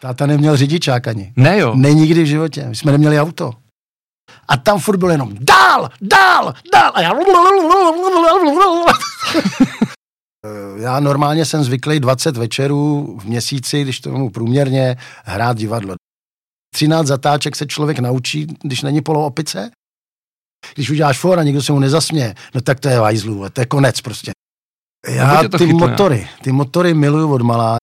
Táta neměl řidičák ani. Ne jo. Ne nikdy v životě. My jsme neměli auto. A tam furt bylo jenom dál, dál, dál. A já... Já normálně jsem zvyklý 20 večerů v měsíci, když to mu průměrně, hrát divadlo. 13 zatáček se člověk naučí, když není polo opice. Když uděláš for a někdo se mu nezasměje, no tak to je vajzlu, to je konec prostě. Já ty chytlo, motory, ty motory miluju od malá.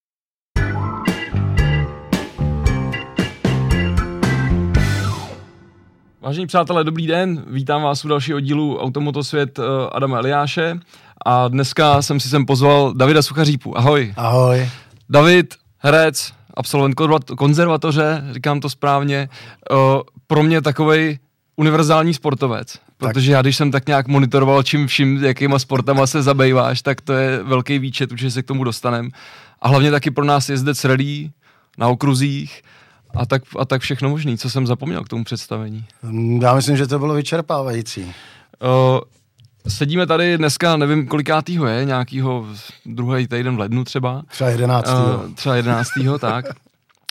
Vážení přátelé, dobrý den, vítám vás u dalšího dílu Automotosvět uh, Adama Eliáše a dneska jsem si sem pozval Davida Suchařípu. Ahoj. Ahoj. David, herec, absolvent konzervatoře, říkám to správně, uh, pro mě takovej univerzální sportovec, protože tak. já když jsem tak nějak monitoroval, čím vším, jakýma sportama se zabýváš, tak to je velký výčet, určitě se k tomu dostanem. A hlavně taky pro nás jezdec rally na okruzích, a tak, a tak všechno možný. Co jsem zapomněl k tomu představení? Mm, já myslím, že to bylo vyčerpávající. Uh, sedíme tady dneska, nevím kolikátýho je, nějakýho druhý týden v lednu třeba. Třeba jedenáctýho. Uh, třeba jedenáctýho, tak.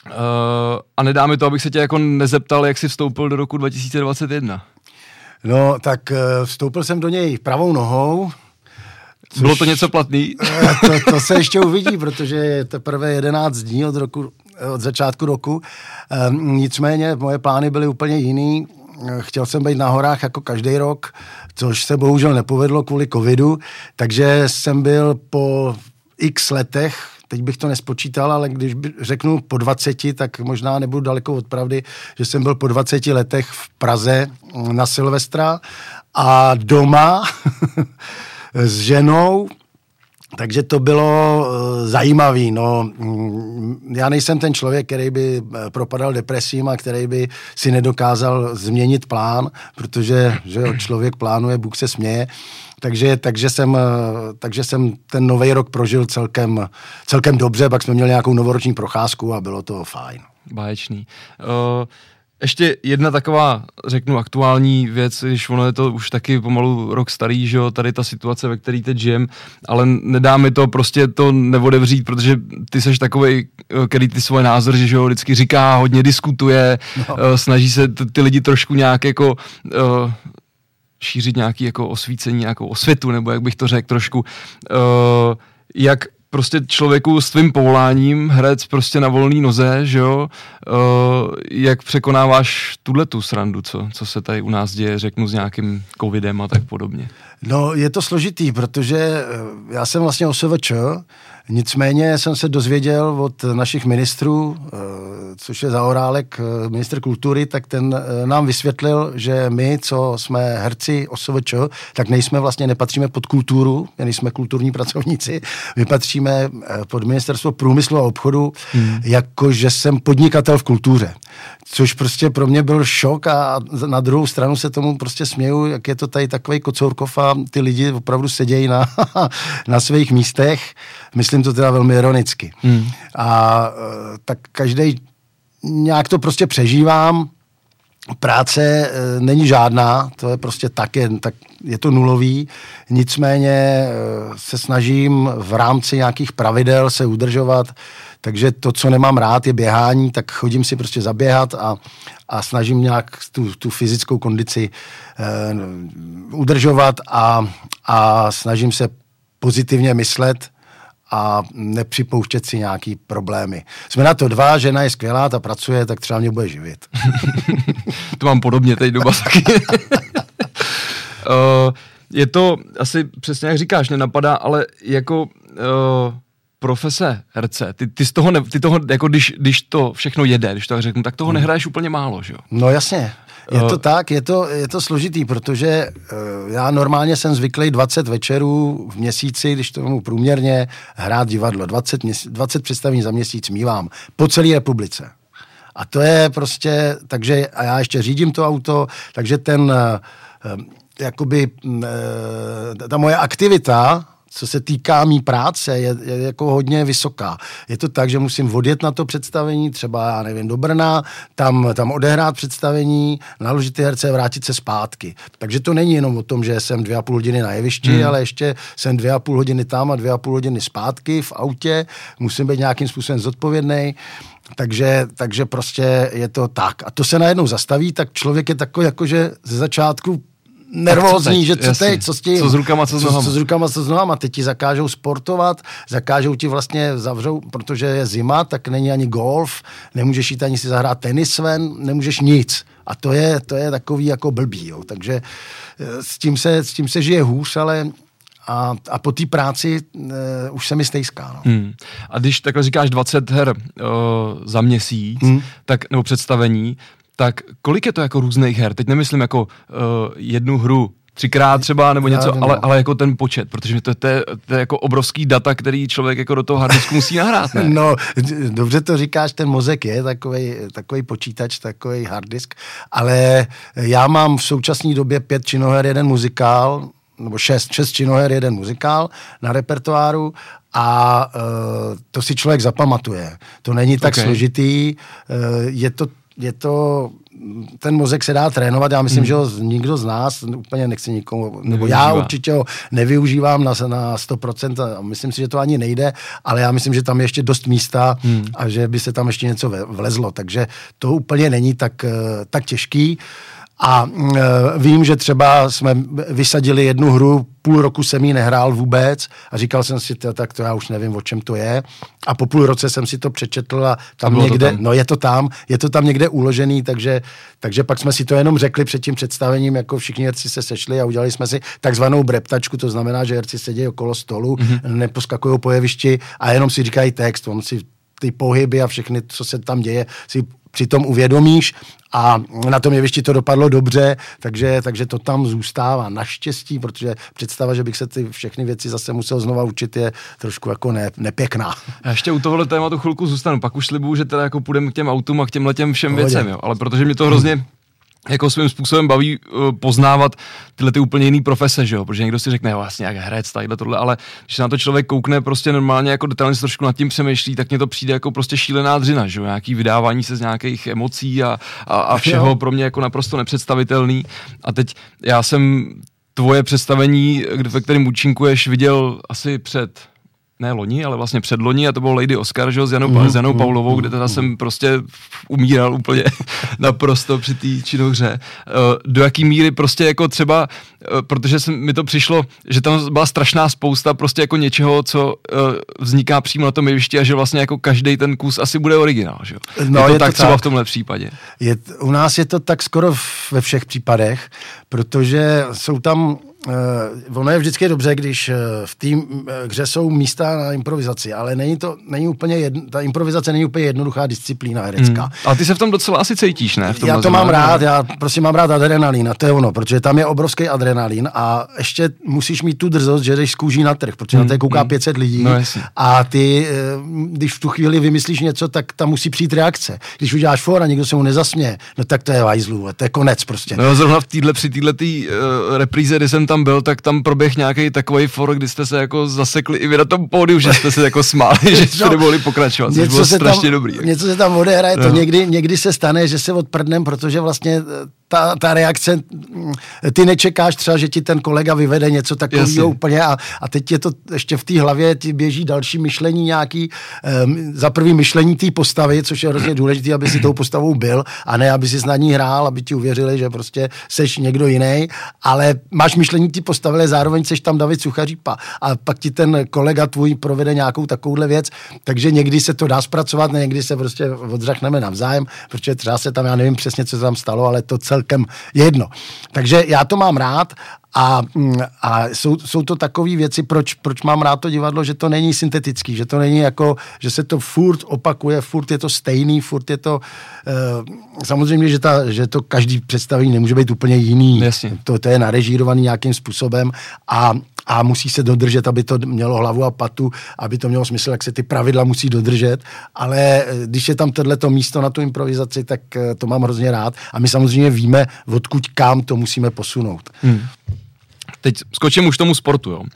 Uh, a nedá mi to, abych se tě jako nezeptal, jak jsi vstoupil do roku 2021. No, tak vstoupil jsem do něj pravou nohou, Což, Bylo to něco platný? To, to se ještě uvidí, protože je teprve 11 dní od, roku, od začátku roku. Ehm, nicméně moje plány byly úplně jiný. Chtěl jsem být na horách jako každý rok, což se bohužel nepovedlo kvůli covidu, takže jsem byl po x letech teď bych to nespočítal, ale když řeknu po 20, tak možná nebudu daleko od pravdy, že jsem byl po 20 letech v Praze na Silvestra a doma s ženou, takže to bylo uh, zajímavý. No, mm, já nejsem ten člověk, který by eh, propadal depresím a který by si nedokázal změnit plán, protože že jo, člověk plánuje, Bůh se směje. Takže, takže, jsem, eh, takže jsem ten nový rok prožil celkem, celkem dobře, pak jsme měli nějakou novoroční procházku a bylo to fajn. Báječný. Uh... Ještě jedna taková, řeknu, aktuální věc, když ono je to už taky pomalu rok starý, že jo, tady ta situace, ve které teď žijem, ale nedá mi to prostě to neodevřít, protože ty seš takový, který ty svoje názory, že jo, vždycky říká, hodně diskutuje, no. Eh, snaží se ty lidi trošku nějak jako uh, šířit nějaký jako osvícení, nějakou osvětu, nebo jak bych to řekl trošku, uh, jak prostě člověku s tvým povoláním, herec prostě na volný noze, že jo, uh, jak překonáváš tuhle tu srandu, co, co se tady u nás děje, řeknu s nějakým covidem a tak podobně? No, je to složitý, protože eh, já jsem vlastně OSVČ, nicméně jsem se dozvěděl od našich ministrů, eh, což je Zaorálek, minister kultury, tak ten nám vysvětlil, že my, co jsme herci OSVČ, tak nejsme vlastně, nepatříme pod kulturu, my nejsme kulturní pracovníci, my patříme eh, pod ministerstvo průmyslu a obchodu, hmm. jakože jsem podnikatel v kultuře. Což prostě pro mě byl šok a na druhou stranu se tomu prostě směju, jak je to tady takový kocourkov a ty lidi opravdu sedějí na, na svých místech. Myslím to teda velmi ironicky. Hmm. A eh, tak každý nějak to prostě přežívám, práce e, není žádná, to je prostě tak, je, tak je to nulový, nicméně e, se snažím v rámci nějakých pravidel se udržovat, takže to, co nemám rád, je běhání, tak chodím si prostě zaběhat a, a snažím nějak tu, tu fyzickou kondici e, udržovat a, a snažím se pozitivně myslet, a nepřipouštět si nějaký problémy. Jsme na to dva, žena je skvělá, ta pracuje, tak třeba mě bude živit. to mám podobně teď doba taky. uh, je to asi přesně jak říkáš, nenapadá, ale jako uh, profese herce, ty, ty z toho, ne, ty toho jako když, když to všechno jede, když to řeknu, tak toho hmm. nehraješ úplně málo, že jo? No jasně. Je to tak, je to, je to složitý, protože uh, já normálně jsem zvyklý 20 večerů v měsíci, když to mám průměrně, hrát divadlo. 20, měsíc, 20 představení za měsíc mývám po celé republice. A to je prostě, takže, a já ještě řídím to auto, takže ten, uh, jakoby, uh, ta moje aktivita, co se týká mý práce, je, je jako hodně vysoká. Je to tak, že musím odjet na to představení, třeba, já nevím, do Brna, tam, tam odehrát představení, naložit ty herce a vrátit se zpátky. Takže to není jenom o tom, že jsem dvě a půl hodiny na jevišti, hmm. ale ještě jsem dvě a půl hodiny tam a dvě a půl hodiny zpátky v autě, musím být nějakým způsobem zodpovědný. Takže, takže prostě je to tak. A to se najednou zastaví, tak člověk je takový jakože ze začátku nervózní, že co teď, co s tím. Co s rukama, co s nohama. Co, co s rukama, co s nohama. Teď ti zakážou sportovat, zakážou ti vlastně, zavřou, protože je zima, tak není ani golf, nemůžeš jít ani si zahrát tenis ven, nemůžeš nic. A to je, to je takový jako blbý, jo. Takže eh, s tím se, s tím se žije hůř, ale a, a po té práci uh, už se mi stejská. No. Hmm. A když takhle říkáš 20 her uh, za měsíc, hmm. tak, nebo představení, tak kolik je to jako různých her? Teď nemyslím jako uh, jednu hru třikrát třeba nebo něco, ale, no. ale jako ten počet, protože to, to, je, to je jako obrovský data, který člověk jako do toho harddisku musí nahrát, ne? No, dobře to říkáš, ten mozek je takový, takový počítač, takový harddisk, ale já mám v současné době pět činoher, jeden muzikál, nebo šest, šest činoher, jeden muzikál na repertoáru a uh, to si člověk zapamatuje. To není tak okay. složitý, uh, je to je to, ten mozek se dá trénovat, já myslím, hmm. že ho nikdo z nás úplně nechce nikomu, nebo já určitě ho nevyužívám na, na 100% a myslím si, že to ani nejde, ale já myslím, že tam je ještě dost místa hmm. a že by se tam ještě něco vlezlo, takže to úplně není tak, eh, tak těžký. A e, vím, že třeba jsme vysadili jednu hru, půl roku jsem ji nehrál vůbec a říkal jsem si, tak to já už nevím, o čem to je. A po půl roce jsem si to přečetl a tam někde, tam. no je to tam, je to tam někde uložený, takže, takže pak jsme si to jenom řekli před tím představením, jako všichni herci se sešli a udělali jsme si takzvanou breptačku, to znamená, že herci sedí okolo stolu, mm-hmm. neposkakují po jevišti a jenom si říkají text, on si ty pohyby a všechny, co se tam děje, si přitom uvědomíš a na tom jevišti to dopadlo dobře, takže, takže to tam zůstává naštěstí, protože představa, že bych se ty všechny věci zase musel znova učit, je trošku jako ne, nepěkná. Já ještě u tohohle tématu chvilku zůstanu, pak už slibuju, že teda jako půjdeme k těm autům a k těm letěm všem Pohodě. věcem, jo. ale protože mě to hrozně jako svým způsobem baví uh, poznávat tyhle ty úplně jiný profese, že jo? Protože někdo si řekne, jo, vlastně jak herec, tadyhle tohle, ale když se na to člověk koukne prostě normálně jako detailně trošku nad tím přemýšlí, tak mně to přijde jako prostě šílená dřina, že jo? Nějaký vydávání se z nějakých emocí a, a, a všeho jo. pro mě jako naprosto nepředstavitelný. A teď já jsem tvoje představení, ve kterém účinkuješ, viděl asi před ne loni, ale vlastně před loni a to byl Lady Oscar, že, s Janou, mm, s Janou mm, Paulovou, kde teda mm. jsem prostě umíral úplně naprosto při té činohře. Uh, do jaký míry prostě jako třeba, uh, protože jsem, mi to přišlo, že tam byla strašná spousta prostě jako něčeho, co uh, vzniká přímo na tom jevišti a že vlastně jako každý ten kus asi bude originál, že? No, je to je tak to třeba tak. v tomhle případě. Je, u nás je to tak skoro ve všech případech, protože jsou tam Uh, ono je vždycky dobře, když uh, v té uh, hře jsou místa na improvizaci, ale není to, není úplně jedno, ta improvizace není úplně jednoduchá disciplína herecká. Hmm. Ale ty se v tom docela asi cítíš, ne? V tom já to mám rád, já prostě mám rád adrenalín a to je ono, protože tam je obrovský adrenalín a ještě musíš mít tu drzost, že jdeš z kůží na trh, protože hmm. na té kouká hmm. 500 lidí no, a ty, když v tu chvíli vymyslíš něco, tak tam musí přijít reakce. Když uděláš for a někdo se mu nezasměje, no tak to je vajzlu, to je konec prostě. No zrovna v týhle, při této uh, repríze, kdy jsem tam byl, tak tam proběh nějaký takový for, kdy jste se jako zasekli i vy na tom pódiu, že jste se jako smáli, že jste no, nemohli pokračovat, což bylo strašně tam, dobrý. Něco se tam odehraje, no. to někdy, někdy se stane, že se odprdnem, protože vlastně ta, ta reakce, mm, ty nečekáš třeba, že ti ten kolega vyvede něco takového úplně a, a teď je to ještě v té hlavě, ti běží další myšlení nějaký, um, za prvý myšlení té postavy, což je hrozně důležité, aby si tou postavou byl a ne, aby si na ní hrál, aby ti uvěřili, že prostě seš někdo jiný, ale máš myšlení té postavy, ale zároveň seš tam David Suchařípa a pak ti ten kolega tvůj provede nějakou takovouhle věc, takže někdy se to dá zpracovat, někdy se prostě odřakneme navzájem, protože třeba se tam, já nevím přesně, co se tam stalo, ale to celkem jedno. Takže já to mám rád a, a jsou, jsou to takové věci, proč, proč mám rád to divadlo, že to není syntetický, že to není jako, že se to furt opakuje, furt je to stejný, furt je to, uh, samozřejmě, že, ta, že to každý představení nemůže být úplně jiný. Jasně. To, to je narežírovaný nějakým způsobem a a musí se dodržet, aby to mělo hlavu a patu, aby to mělo smysl, jak se ty pravidla musí dodržet, ale eh, když je tam tohleto místo na tu improvizaci, tak eh, to mám hrozně rád a my samozřejmě víme, odkud kam to musíme posunout. Hmm. Teď skočím už tomu sportu, jo. Uh,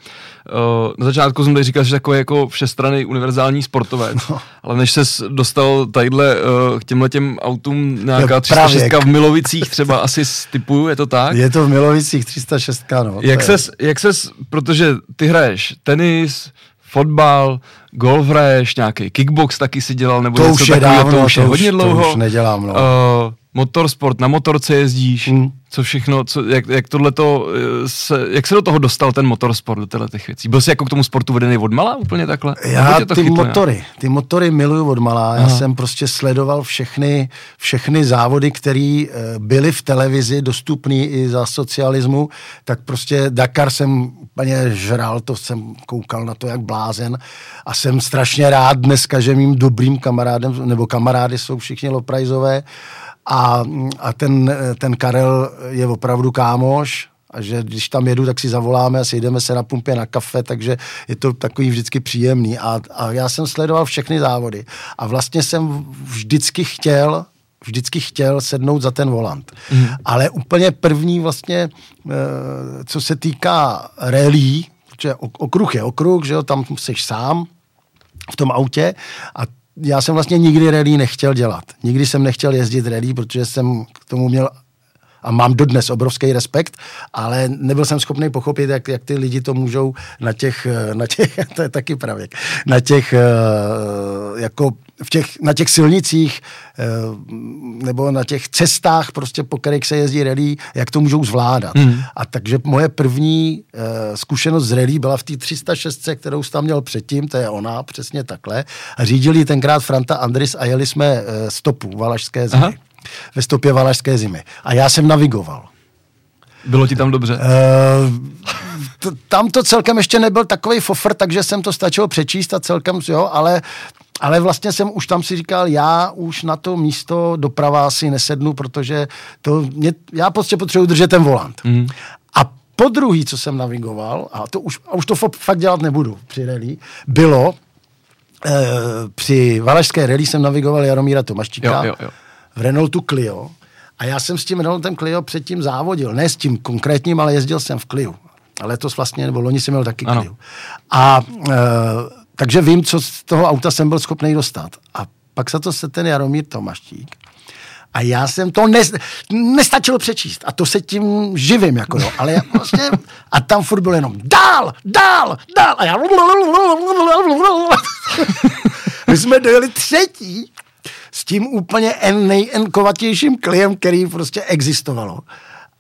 na začátku jsem tady říkal, že takový jako všestranný univerzální sportovec, no. ale než se dostal tadyhle uh, k těmhle těm autům nějaká 306 v Milovicích třeba asi typu, je to tak? Je to v Milovicích 306, no. Jak ses, jak ses, protože ty hraješ tenis, fotbal, golf hraješ, nějaký kickbox taky si dělal, nebo to něco už je dávno, to už je hodně už, dlouho. To už nedělám, no. Uh, motorsport, na motorce jezdíš, hmm. co všechno, co, jak, jak tohleto, eh, se, jak se do toho dostal ten motorsport, do těchto těch věcí? Byl jsi jako k tomu sportu vedený od malá úplně takhle? Já ty chytlo, motory, já? ty motory miluju od malá, já jsem prostě sledoval všechny, všechny závody, které eh, byly v televizi dostupné i za socialismu, tak prostě Dakar jsem úplně žral, to jsem koukal na to jak blázen a jsem strašně rád dneska, že mým dobrým kamarádem, nebo kamarády jsou všichni Loprajzové, a, a ten, ten Karel je opravdu kámoš, a že když tam jedu, tak si zavoláme a sejdeme se na pumpě na kafe, takže je to takový vždycky příjemný. A, a já jsem sledoval všechny závody a vlastně jsem vždycky chtěl vždycky chtěl sednout za ten volant. Mm. Ale úplně první vlastně, eh, co se týká rally, protože okruh je okruh, že jo, tam jsi sám v tom autě a já jsem vlastně nikdy rally nechtěl dělat. Nikdy jsem nechtěl jezdit rally, protože jsem k tomu měl a mám dodnes obrovský respekt, ale nebyl jsem schopný pochopit, jak, jak ty lidi to můžou na těch, na těch to je taky pravěk, na těch, eh, jako v těch, na těch silnicích eh, nebo na těch cestách, prostě po kterých se jezdí rally, jak to můžou zvládat. Mm. A takže moje první zkušenost z rally byla v té 306, kterou jsem tam měl předtím, to je ona, přesně takhle. A řídili tenkrát Franta Andris a jeli jsme stopu Valašské zimy. Aha. Ve stopě Valašské zimy. A já jsem navigoval. Bylo ti tam dobře? Uh, t- tam to celkem ještě nebyl takový fofr, takže jsem to stačil přečíst a celkem, jo, ale ale vlastně jsem už tam si říkal, já už na to místo doprava si nesednu, protože to mě, já prostě potřebuji držet ten volant. Mm. A po druhý, co jsem navigoval, a to už, a už to fakt dělat nebudu při rally, bylo, e, při Valašské rally jsem navigoval Jaromíra Tomaščíka jo, jo, jo. V Renaultu Clio a já jsem s tím Renaultem Clio předtím závodil. Ne s tím konkrétním, ale jezdil jsem v Clio. A letos vlastně, nebo loni jsem měl taky ano. Clio. A e, takže vím, co z toho auta jsem byl schopný dostat. A pak se to se ten Jaromír Tomaštík. A já jsem to ne, nestačil přečíst. A to se tím živím, jako jo. Ale já vlastně, a tam furt bylo jenom dál, dál, dál. A já... My jsme dojeli třetí s tím úplně nejenkovatějším kliem, který prostě existovalo.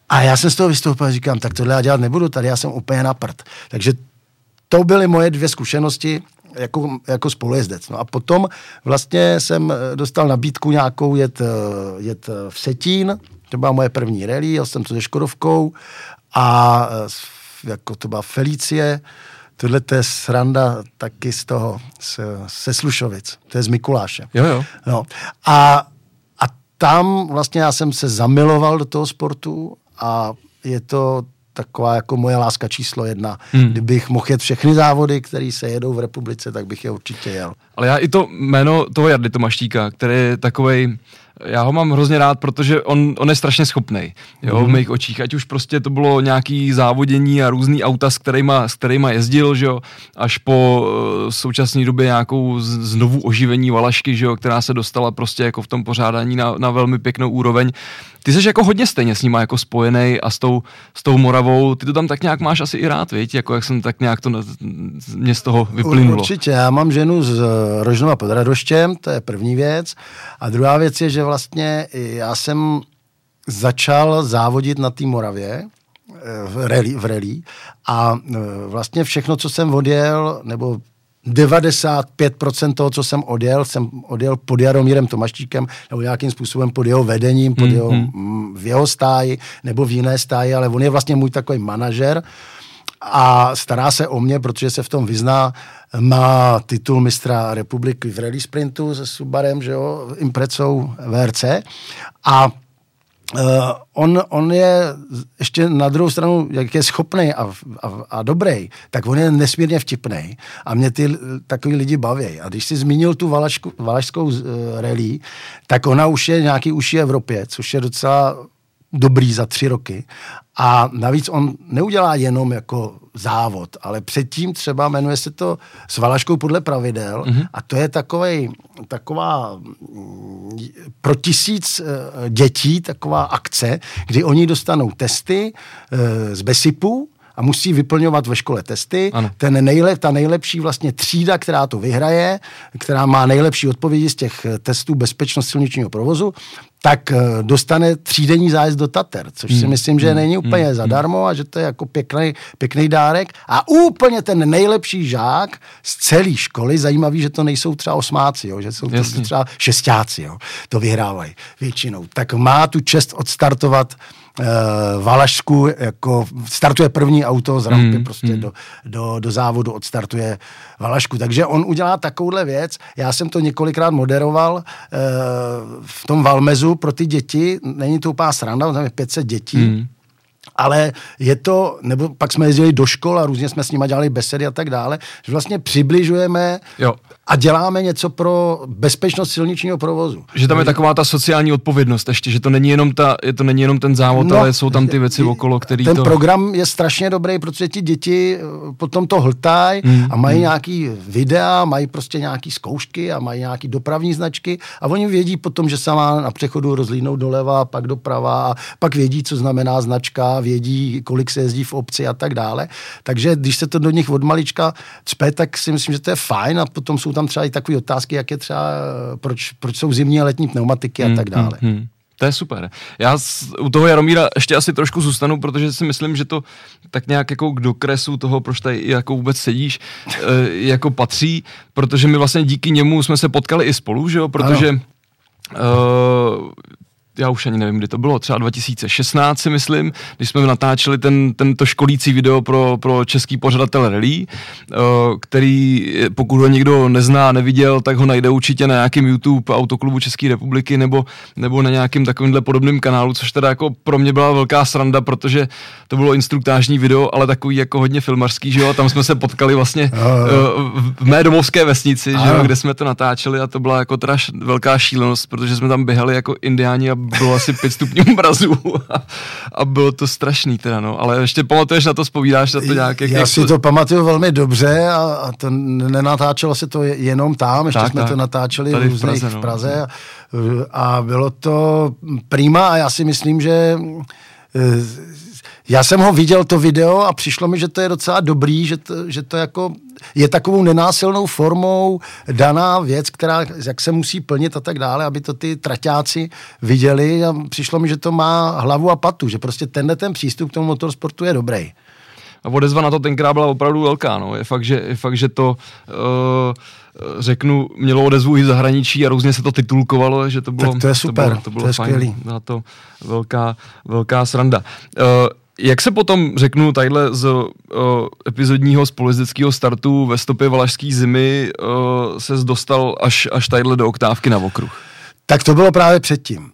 A já jsem z toho vystoupil a říkám, tak tohle já dělat nebudu, tady já jsem úplně na prd. Takže to byly moje dvě zkušenosti jako, jako spolujezdec. No a potom vlastně jsem eh, dostal nabídku nějakou jet, eh, jet eh, v Setín, to byla moje první rally, jel jsem to se Škodovkou a jako to byla Felicie, tohle to je sranda taky z toho, z, se Slušovic, to je z Mikuláše. Jo, jo. No. A, a tam vlastně já jsem se zamiloval do toho sportu a je to taková jako moje láska číslo jedna. Hmm. Kdybych mohl jet všechny závody, které se jedou v republice, tak bych je určitě jel. Ale já i to jméno toho Jardy Tomaštíka, který je takovej, já ho mám hrozně rád, protože on, on je strašně schopný jo, mm. v mých očích. Ať už prostě to bylo nějaký závodění a různý auta, s kterýma, s kterýma jezdil, že jo, až po uh, současné době nějakou znovu oživení Valašky, že jo, která se dostala prostě jako v tom pořádání na, na velmi pěknou úroveň. Ty jsi jako hodně stejně s nima jako spojený a s tou, s tou Moravou, ty to tam tak nějak máš asi i rád, viď? Jako jak jsem tak nějak to mě z toho vyplynulo. Určitě, já mám ženu z Rožnova pod Radoštěm, to je první věc. A druhá věc je, že vlastně já jsem začal závodit na té Moravě, eh, v rally, v rally a eh, vlastně všechno, co jsem odjel, nebo 95% toho, co jsem odjel, jsem odjel pod Jaromírem Tomaštíkem, nebo nějakým způsobem pod jeho vedením, pod mm-hmm. jeho, mm, v jeho stáji, nebo v jiné stáji, ale on je vlastně můj takový manažer a stará se o mě, protože se v tom vyzná, má titul mistra republiky v rally sprintu se Subarem, že jo, Imprecou VRC a Uh, on, on je ještě na druhou stranu, jak je schopný a, a, a dobrý, tak on je nesmírně vtipný a mě ty takový lidi baví. A když jsi zmínil tu valašku, valašskou uh, rally, tak ona už je nějaký uší Evropě, což je docela dobrý za tři roky. A navíc on neudělá jenom jako závod, ale předtím třeba jmenuje se to s Valaškou podle pravidel mm-hmm. a to je takovej, taková mm, pro tisíc uh, dětí taková akce, kdy oni dostanou testy uh, z Besipu, a musí vyplňovat ve škole testy. Ano. Ten nejlep, ta nejlepší vlastně třída, která to vyhraje, která má nejlepší odpovědi z těch testů bezpečnost silničního provozu, tak eh, dostane třídenní zájezd do Tater, což si hmm. myslím, že hmm. není úplně hmm. zadarmo a že to je jako pěkný, pěkný dárek. A úplně ten nejlepší žák z celé školy, zajímavý, že to nejsou třeba osmáci, jo, že jsou to Jasně. třeba šestáci, jo, to vyhrávají většinou. Tak má tu čest odstartovat uh, Valašsku, jako startuje první auto z rampy mm, prostě mm. Do, do, do závodu, odstartuje Valašku. Takže on udělá takovouhle věc. Já jsem to několikrát moderoval uh, v tom Valmezu pro ty děti. Není to úplná sranda, tam je 500 dětí. Mm ale je to, nebo pak jsme jezdili do škol a různě jsme s nimi dělali besedy a tak dále, že vlastně přibližujeme jo. a děláme něco pro bezpečnost silničního provozu. Že tam je taková ta sociální odpovědnost ještě, že to není jenom, ta, je to není jenom ten závod, no, ale jsou tam ty věci okolo, který Ten to... program je strašně dobrý, protože ti děti eh, potom to hltají mm, a mají mm. nějaký videa, mají prostě nějaký zkoušky a mají nějaký dopravní značky a oni vědí potom, že se má na přechodu rozlínout doleva, pak doprava a pak vědí, co znamená značka, vědí, kolik se jezdí v obci a tak dále. Takže když se to do nich od malička cpe, tak si myslím, že to je fajn a potom jsou tam třeba i takové otázky, jak je třeba, proč, proč jsou zimní a letní pneumatiky a hmm, tak hmm, dále. Hmm, hmm. To je super. Já u toho Jaromíra ještě asi trošku zůstanu, protože si myslím, že to tak nějak jako k dokresu toho, proč tady jako vůbec sedíš, e, jako patří, protože my vlastně díky němu jsme se potkali i spolu, že jo, protože ano. Uh, já už ani nevím, kdy to bylo, třeba 2016 si myslím, když jsme natáčeli ten, tento školící video pro, pro český pořadatel rally, eh, který, pokud ho někdo nezná, neviděl, tak ho najde určitě na nějakém YouTube Autoklubu České republiky nebo, nebo na nějakým takovýmhle podobným kanálu, což teda jako pro mě byla velká sranda, protože to bylo instruktážní video, ale takový jako hodně filmařský, že jo, tam jsme se potkali vlastně uh, v mé domovské vesnici, že jo, kde jsme to natáčeli a to byla jako teda velká šílenost, protože jsme tam běhali jako indiáni a bylo asi pět stupňů mrazu a, a bylo to strašný teda, no. Ale ještě pamatuješ na to, spovídáš na to nějak? Jak, Já si to pamatuju velmi dobře a, a to nenatáčelo se to jenom tam, ještě tak, jsme tak. to natáčeli Tady v Praze, v no. Praze no. a, a bylo to prima a já si myslím, že eh, já jsem ho viděl, to video, a přišlo mi, že to je docela dobrý, že to, že to jako je takovou nenásilnou formou daná věc, která jak se musí plnit a tak dále, aby to ty traťáci viděli a přišlo mi, že to má hlavu a patu, že prostě tenhle ten přístup k tomu motorsportu je dobrý. A odezva na to tenkrát byla opravdu velká, no. Je fakt, že, je fakt, že to uh, řeknu, mělo odezvu i v zahraničí a různě se to titulkovalo, že to bylo... Tak to je super, to bylo, to bylo to je fajn, skvělý. Byla to velká, velká sranda. Uh, jak se potom, řeknu, tadyhle z uh, epizodního spolezdeckého startu ve stopě Valašské zimy uh, se dostal až, až tadyhle do oktávky na okruh? Tak to bylo právě předtím.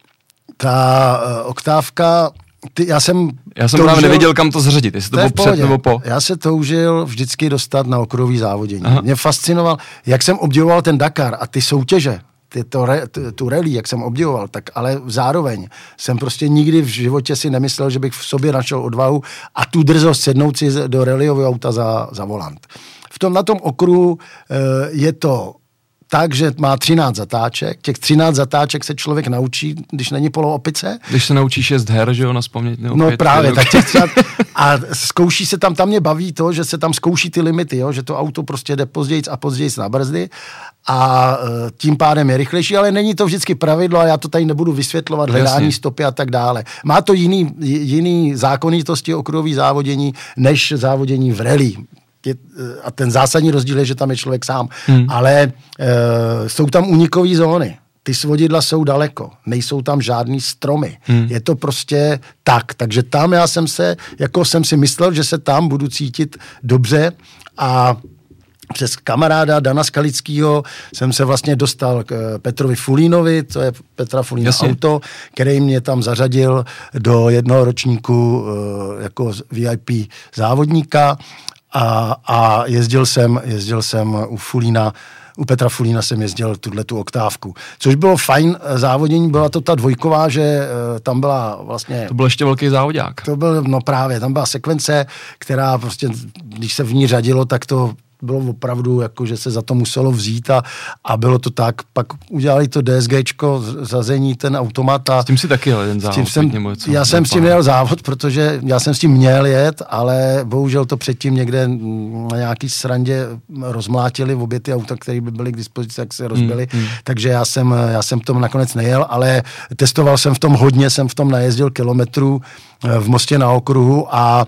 Ta uh, oktávka ty, já jsem Já jsem toužil, právě nevěděl, kam to zřadit, jestli to, to bylo před nebo po. Já se toužil vždycky dostat na okruhový závodění. Aha. Mě fascinoval, jak jsem obdivoval ten Dakar a ty soutěže, ty, to, tu rally, jak jsem obdivoval, tak ale zároveň jsem prostě nikdy v životě si nemyslel, že bych v sobě našel odvahu a tu drzost sednout si do rallyového auta za, za volant. V tom, na tom okruhu e, je to tak, že má 13 zatáček. Těch 13 zatáček se člověk naučí, když není polo opice. Když se naučí 6 her, že jo, na vzpomnět. No pět, právě, tak těch třeba, A zkouší se tam, tam mě baví to, že se tam zkouší ty limity, jo, že to auto prostě jde později a později na brzdy a e, tím pádem je rychlejší, ale není to vždycky pravidlo a já to tady nebudu vysvětlovat, hledání stopy a tak dále. Má to jiný, jiný zákonitosti okruhový závodění, než závodění v rally a ten zásadní rozdíl je, že tam je člověk sám, hmm. ale e, jsou tam unikové zóny. Ty svodidla jsou daleko, nejsou tam žádný stromy. Hmm. Je to prostě tak. Takže tam já jsem se, jako jsem si myslel, že se tam budu cítit dobře a přes kamaráda Dana Skalického jsem se vlastně dostal k eh, Petrovi Fulínovi, to je Petra Fulína Jasně. auto, který mě tam zařadil do jednoho ročníku uh, jako VIP závodníka a, a jezdil jsem, jezdil jsem u Fulína u Petra Fulína jsem jezdil tuhle tu oktávku. Což bylo fajn eh, závodění, byla to ta dvojková, že tam byla vlastně... To byl ještě velký závodák. To byl, no právě, tam byla sekvence, která prostě, když se v ní řadilo, tak to bylo opravdu, jako, že se za to muselo vzít a, a bylo to tak. Pak udělali to DSGčko, zazení, ten automat. A s tím si taky jel jeden závod. Jsem, něco, já jsem s tím nejel závod, protože já jsem s tím měl jet, ale bohužel to předtím někde na nějaký srandě rozmlátili v obě ty auta, které by byly k dispozici, jak se rozbily. Hmm, hmm. Takže já jsem, já jsem tom nakonec nejel, ale testoval jsem v tom hodně, jsem v tom najezdil kilometrů eh, v Mostě na okruhu a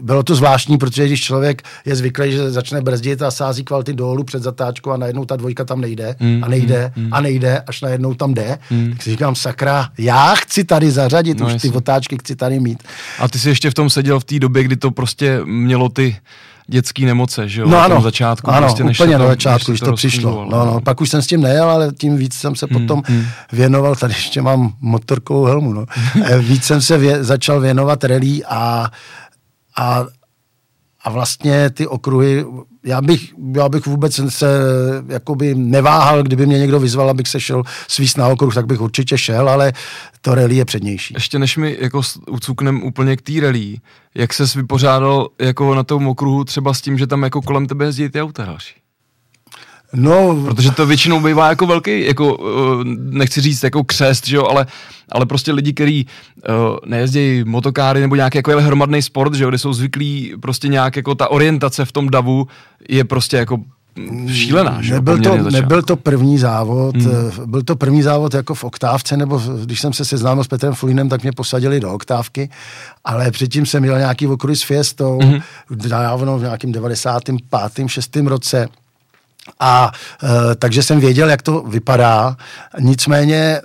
bylo to zvláštní, protože když člověk je zvyklý, že začne brzdit a sází kvality dolů před zatáčkou a najednou ta dvojka tam nejde mm, a nejde mm, a nejde, až najednou tam jde, mm. tak si říkám, sakra, já chci tady zařadit, no, už jasný. ty otáčky chci tady mít. A ty jsi ještě v tom seděl v té době, kdy to prostě mělo ty dětské nemoce, že jo? No ano, začátku, ano prostě, úplně na začátku, když to, to přišlo. No, no, pak už jsem s tím nejel, ale tím víc jsem se hmm, potom hmm. věnoval, tady ještě mám motorkovou helmu, no. Eh, víc jsem se vě, začal věnovat rally a, a, a vlastně ty okruhy, já bych, já bych vůbec se jakoby neváhal, kdyby mě někdo vyzval, abych se šel svíst na okruh, tak bych určitě šel, ale to rally je přednější. Ještě než mi jako ucuknem úplně k té rally, jak ses vypořádal jako na tom okruhu třeba s tím, že tam jako kolem tebe jezdí ty auta další? No, protože to většinou bývá jako velký, jako uh, nechci říct jako křest, že jo, ale, ale prostě lidi, kteří uh, nejezdí motokáry nebo nějaký jako hromadný sport, že jo, kde jsou zvyklí prostě nějak jako ta orientace v tom davu je prostě jako šílená. Že? Nebyl, to, nebyl to první závod, hmm. Eh, byl to první závod jako v oktávce, nebo když jsem se seznámil s Petrem Fulínem, tak mě posadili do oktávky, ale předtím jsem měl nějaký okruh s Fiestou, hmm. dávno v nějakým 95. 6. roce, a e, takže jsem věděl, jak to vypadá. Nicméně e,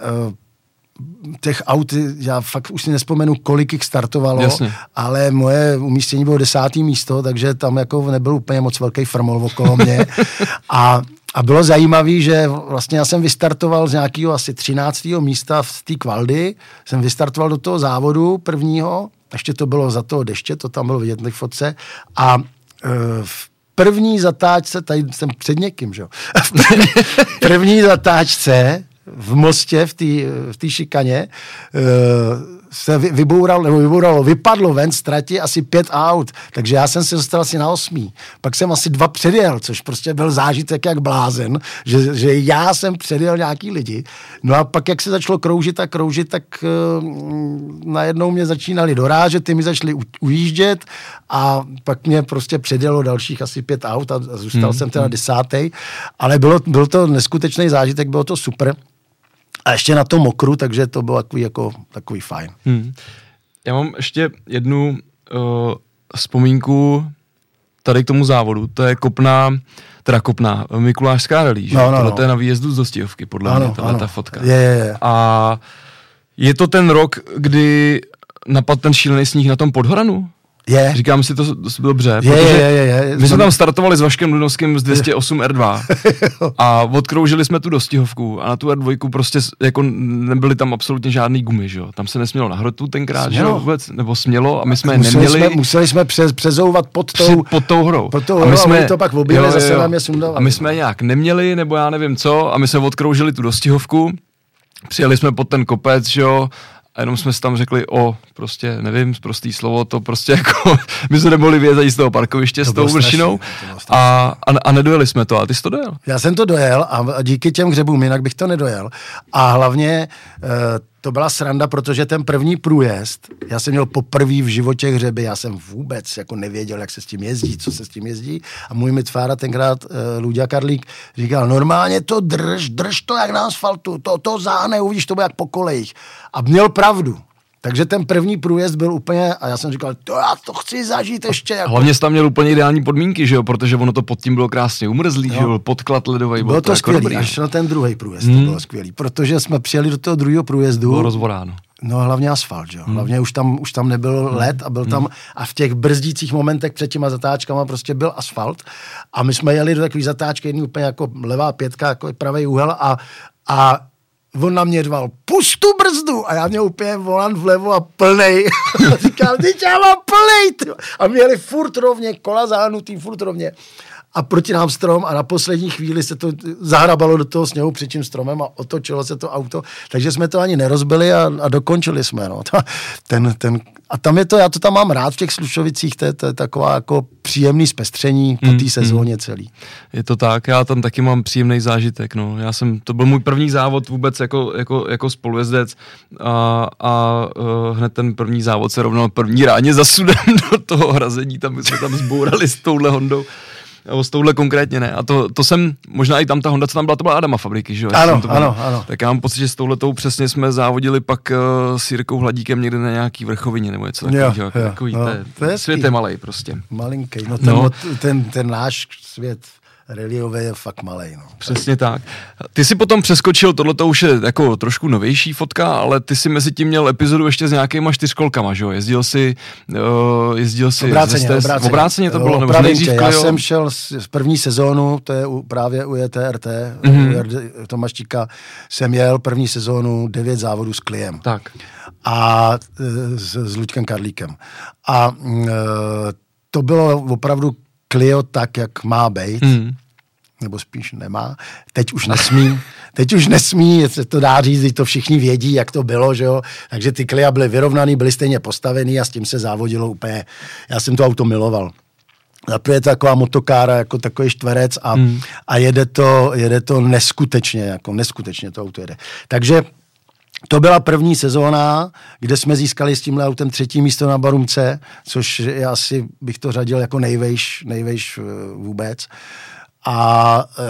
těch aut, já fakt už si nespomenu, kolik jich startovalo, Jasně. ale moje umístění bylo desátý místo, takže tam jako nebyl úplně moc velký frmol okolo mě. a a bylo zajímavé, že vlastně já jsem vystartoval z nějakého asi 13. místa v té kvaldy, jsem vystartoval do toho závodu prvního, ještě to bylo za toho deště, to tam bylo vidět v fotce, a e, v první zatáčce, tady jsem před někým, že jo, v první zatáčce v mostě, v té šikaně, uh, se vyboural, nebo vybouralo, vypadlo ven z trati asi pět aut, takže já jsem se dostal asi na osmý. Pak jsem asi dva předjel, což prostě byl zážitek jak blázen, že, že já jsem předjel nějaký lidi. No a pak, jak se začalo kroužit a kroužit, tak uh, najednou mě začínali dorážet, ty mi začali u, ujíždět a pak mě prostě předjelo dalších asi pět aut a, a zůstal hmm. jsem teda hmm. desátý. Ale bylo, byl to neskutečný zážitek, bylo to super. A ještě na tom mokru, takže to bylo takový, jako, takový fajn. Hmm. Já mám ještě jednu uh, vzpomínku tady k tomu závodu. To je kopná, teda kopná, Mikulášská relí, že? No, no, no. To je na výjezdu z Dostějovky, podle ano, mě, tahle ta fotka. Je, je, je. A je to ten rok, kdy napadl ten šílený sníh na tom Podhoranu? Je. Říkám si to dobře, je, protože je, je, je. my jsme tam startovali s Vaškem Lunovským z 208 R2 a odkroužili jsme tu dostihovku a na tu R2 prostě jako nebyly tam absolutně žádný gumy, že jo. Tam se nesmělo na hrotu tenkrát, smělo. že jo, vůbec, nebo smělo a my jsme museli neměli. Jsme, museli jsme přez, přezouvat pod tou, před, pod tou hrou. Pod tou hrou a my jsme, to pak objeli, jo, zase nám je A my jsme nějak neměli, nebo já nevím co, a my jsme odkroužili tu dostihovku, přijeli jsme pod ten kopec, že jo, a jenom jsme si tam řekli o, prostě nevím, prostý slovo, to prostě jako, my jsme nemohli vyjet z toho parkoviště to s tou vršinou a, a, a nedojeli jsme to a ty jsi to dojel. Já jsem to dojel a díky těm hřebům, jinak bych to nedojel. A hlavně uh, to byla sranda, protože ten první průjezd, já jsem měl poprvé v životě hřeby, já jsem vůbec jako nevěděl, jak se s tím jezdí, co se s tím jezdí a můj mitvára tenkrát, uh, Ludia Karlík, říkal, normálně to drž, drž to jak na asfaltu, to, to záhne, uvidíš, to bude jak po kolejích. A měl pravdu. Takže ten první průjezd byl úplně, a já jsem říkal, to já to chci zažít ještě. Jako... Hlavně jsi tam měl úplně ideální podmínky, že jo, protože ono to pod tím bylo krásně umrzlý, no. že jo, podklad ledový. Bylo, to, to skvělý, jako až na ten druhý průjezd hmm. to bylo skvělý, protože jsme přijeli do toho druhého průjezdu. Bylo rozvoráno. No hlavně asfalt, jo. Hmm. Hlavně už tam, už tam nebyl hmm. led a byl tam, hmm. a v těch brzdících momentech před těma zatáčkama prostě byl asfalt a my jsme jeli do takové zatáčky, jedný úplně jako levá pětka, jako pravý úhel a, a on na mě řval, pušť tu brzdu a já měl úplně volant vlevo a plnej. Říkal, teď já mám plnej. A měli furt rovně, kola zahnutý, furt rovně. A proti nám strom a na poslední chvíli se to zahrabalo do toho sněhu před tím stromem a otočilo se to auto, takže jsme to ani nerozbili a, a dokončili jsme. No. Ten, ten, a tam je to, já to tam mám rád v těch Slušovicích, to je, to je taková jako příjemný zpestření po té mm, sezóně mm. celý. Je to tak, já tam taky mám příjemný zážitek. No. Já jsem, to byl můj první závod vůbec jako, jako, jako spolujezdec a, a uh, hned ten první závod se rovnal první ráně za sudem do toho hrazení, tam jsme tam zbourali s touhle Hondou. Jo, s touhle konkrétně ne. A to, to jsem, možná i tam ta Honda, co tam byla, to byla Adama fabriky, že jo? Ano, ano, ano. Tak já mám pocit, že s touhletou přesně jsme závodili pak uh, s Jirkou Hladíkem někde na nějaký vrchovině nebo něco takového. Jo, jo, takový, no, to, je, to je svět je malej prostě. Malinký, no ten, no. ten, ten náš svět reliové je fakt malý. No. Přesně tak. Ty si potom přeskočil, tohle to už je jako trošku novější fotka, ale ty si mezi tím měl epizodu ještě s nějakýma čtyřkolkama, že jo? Jezdil si, uh, jezdil si obráceně, zde, obráceně. obráceně to bylo, nebo tě, Já jsem šel z první sezónu, to je u, právě u ETRT, mm-hmm. u Tomaštíka, jsem jel první sezónu devět závodů s Kliem. Tak. A e, s, s Luďkem Karlíkem. A uh, to bylo opravdu Clio tak, jak má být. Mm nebo spíš nemá. Teď už nesmí, teď už nesmí, se to dá říct, to všichni vědí, jak to bylo, že jo. Takže ty klia byly vyrovnaný, byly stejně postavený a s tím se závodilo úplně. Já jsem to auto miloval. Zaprvé je to taková motokára, jako takový čtverec a, hmm. a jede, to, jede to neskutečně, jako neskutečně to auto jede. Takže to byla první sezóna, kde jsme získali s tímhle autem třetí místo na Barumce, což já asi bych to řadil jako nejvejš, nejvejš eh, vůbec. A e,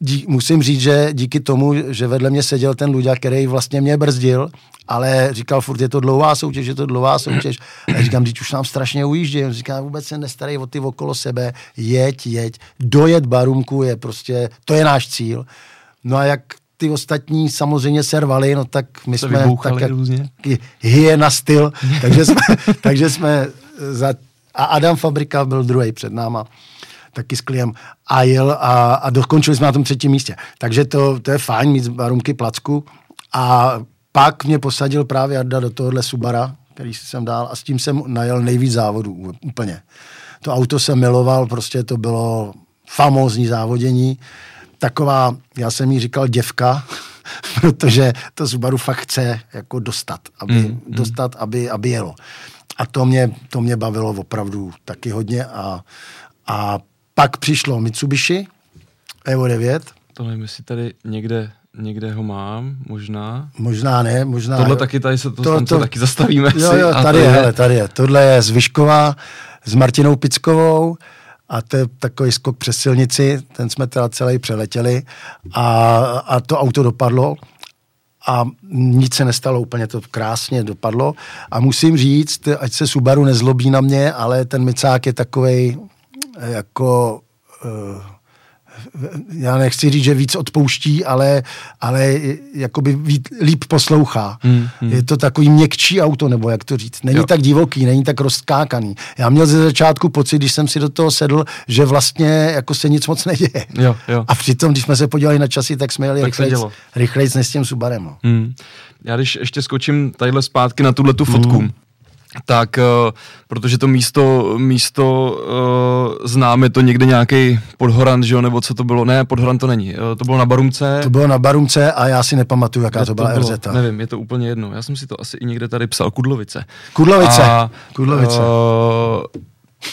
dí, musím říct, že díky tomu, že vedle mě seděl ten Luďa, který vlastně mě brzdil, ale říkal furt, je to dlouhá soutěž, je to dlouhá soutěž. A já říkám, teď už nám strašně ujíždí. On říká, vůbec se nestarej o ty okolo sebe, jeď, jeď. Dojet barumku je prostě, to je náš cíl. No a jak ty ostatní samozřejmě servali, no tak my jsme tak jak hyena styl, takže jsme, takže jsme za, a Adam Fabrika byl druhý před náma taky s kliem a jel a, a dokončili jsme na tom třetím místě. Takže to, to je fajn mít barumky placku a pak mě posadil právě Jarda do tohohle Subara, který jsem dal a s tím jsem najel nejvíc závodů úplně. To auto jsem miloval, prostě to bylo famózní závodění. Taková, já jsem jí říkal děvka, protože to Subaru fakt chce jako dostat, aby, mm, dostat, aby, aby jelo. A to mě, to mě bavilo opravdu taky hodně a, a pak přišlo Mitsubishi Evo 9. To nevím, jestli tady někde někde ho mám, možná. Možná ne, možná. Tohle taky tady se to, to, to, taky zastavíme. Jo, si, jo, tady je, hele, tady je. Tohle je z Vyškova s Martinou Pickovou a to je takový skok přes silnici, ten jsme teda celý přeletěli a, a to auto dopadlo a nic se nestalo, úplně to krásně dopadlo a musím říct, ať se Subaru nezlobí na mě, ale ten Micák je takovej jako uh, já nechci říct, že víc odpouští, ale, ale jakoby víc, líp poslouchá. Hmm, hmm. Je to takový měkčí auto, nebo jak to říct. Není jo. tak divoký, není tak rozkákaný. Já měl ze začátku pocit, když jsem si do toho sedl, že vlastně jako se nic moc neděje. Jo, jo. A přitom, když jsme se podívali na časy, tak jsme jeli rychlejc než s tím Subarem. No. Hmm. Já když ještě skočím tadyhle zpátky na tuhle tu fotku, hmm tak uh, protože to místo, místo uh, známe to někde nějaký podhorant, že jo, nebo co to bylo, ne, podhorant to není, uh, to bylo na Barumce. To bylo na Barumce a já si nepamatuju, jaká to, to byla RZ. Nevím, je to úplně jedno, já jsem si to asi i někde tady psal, Kudlovice. Kudlovice, a, Kudlovice. Uh,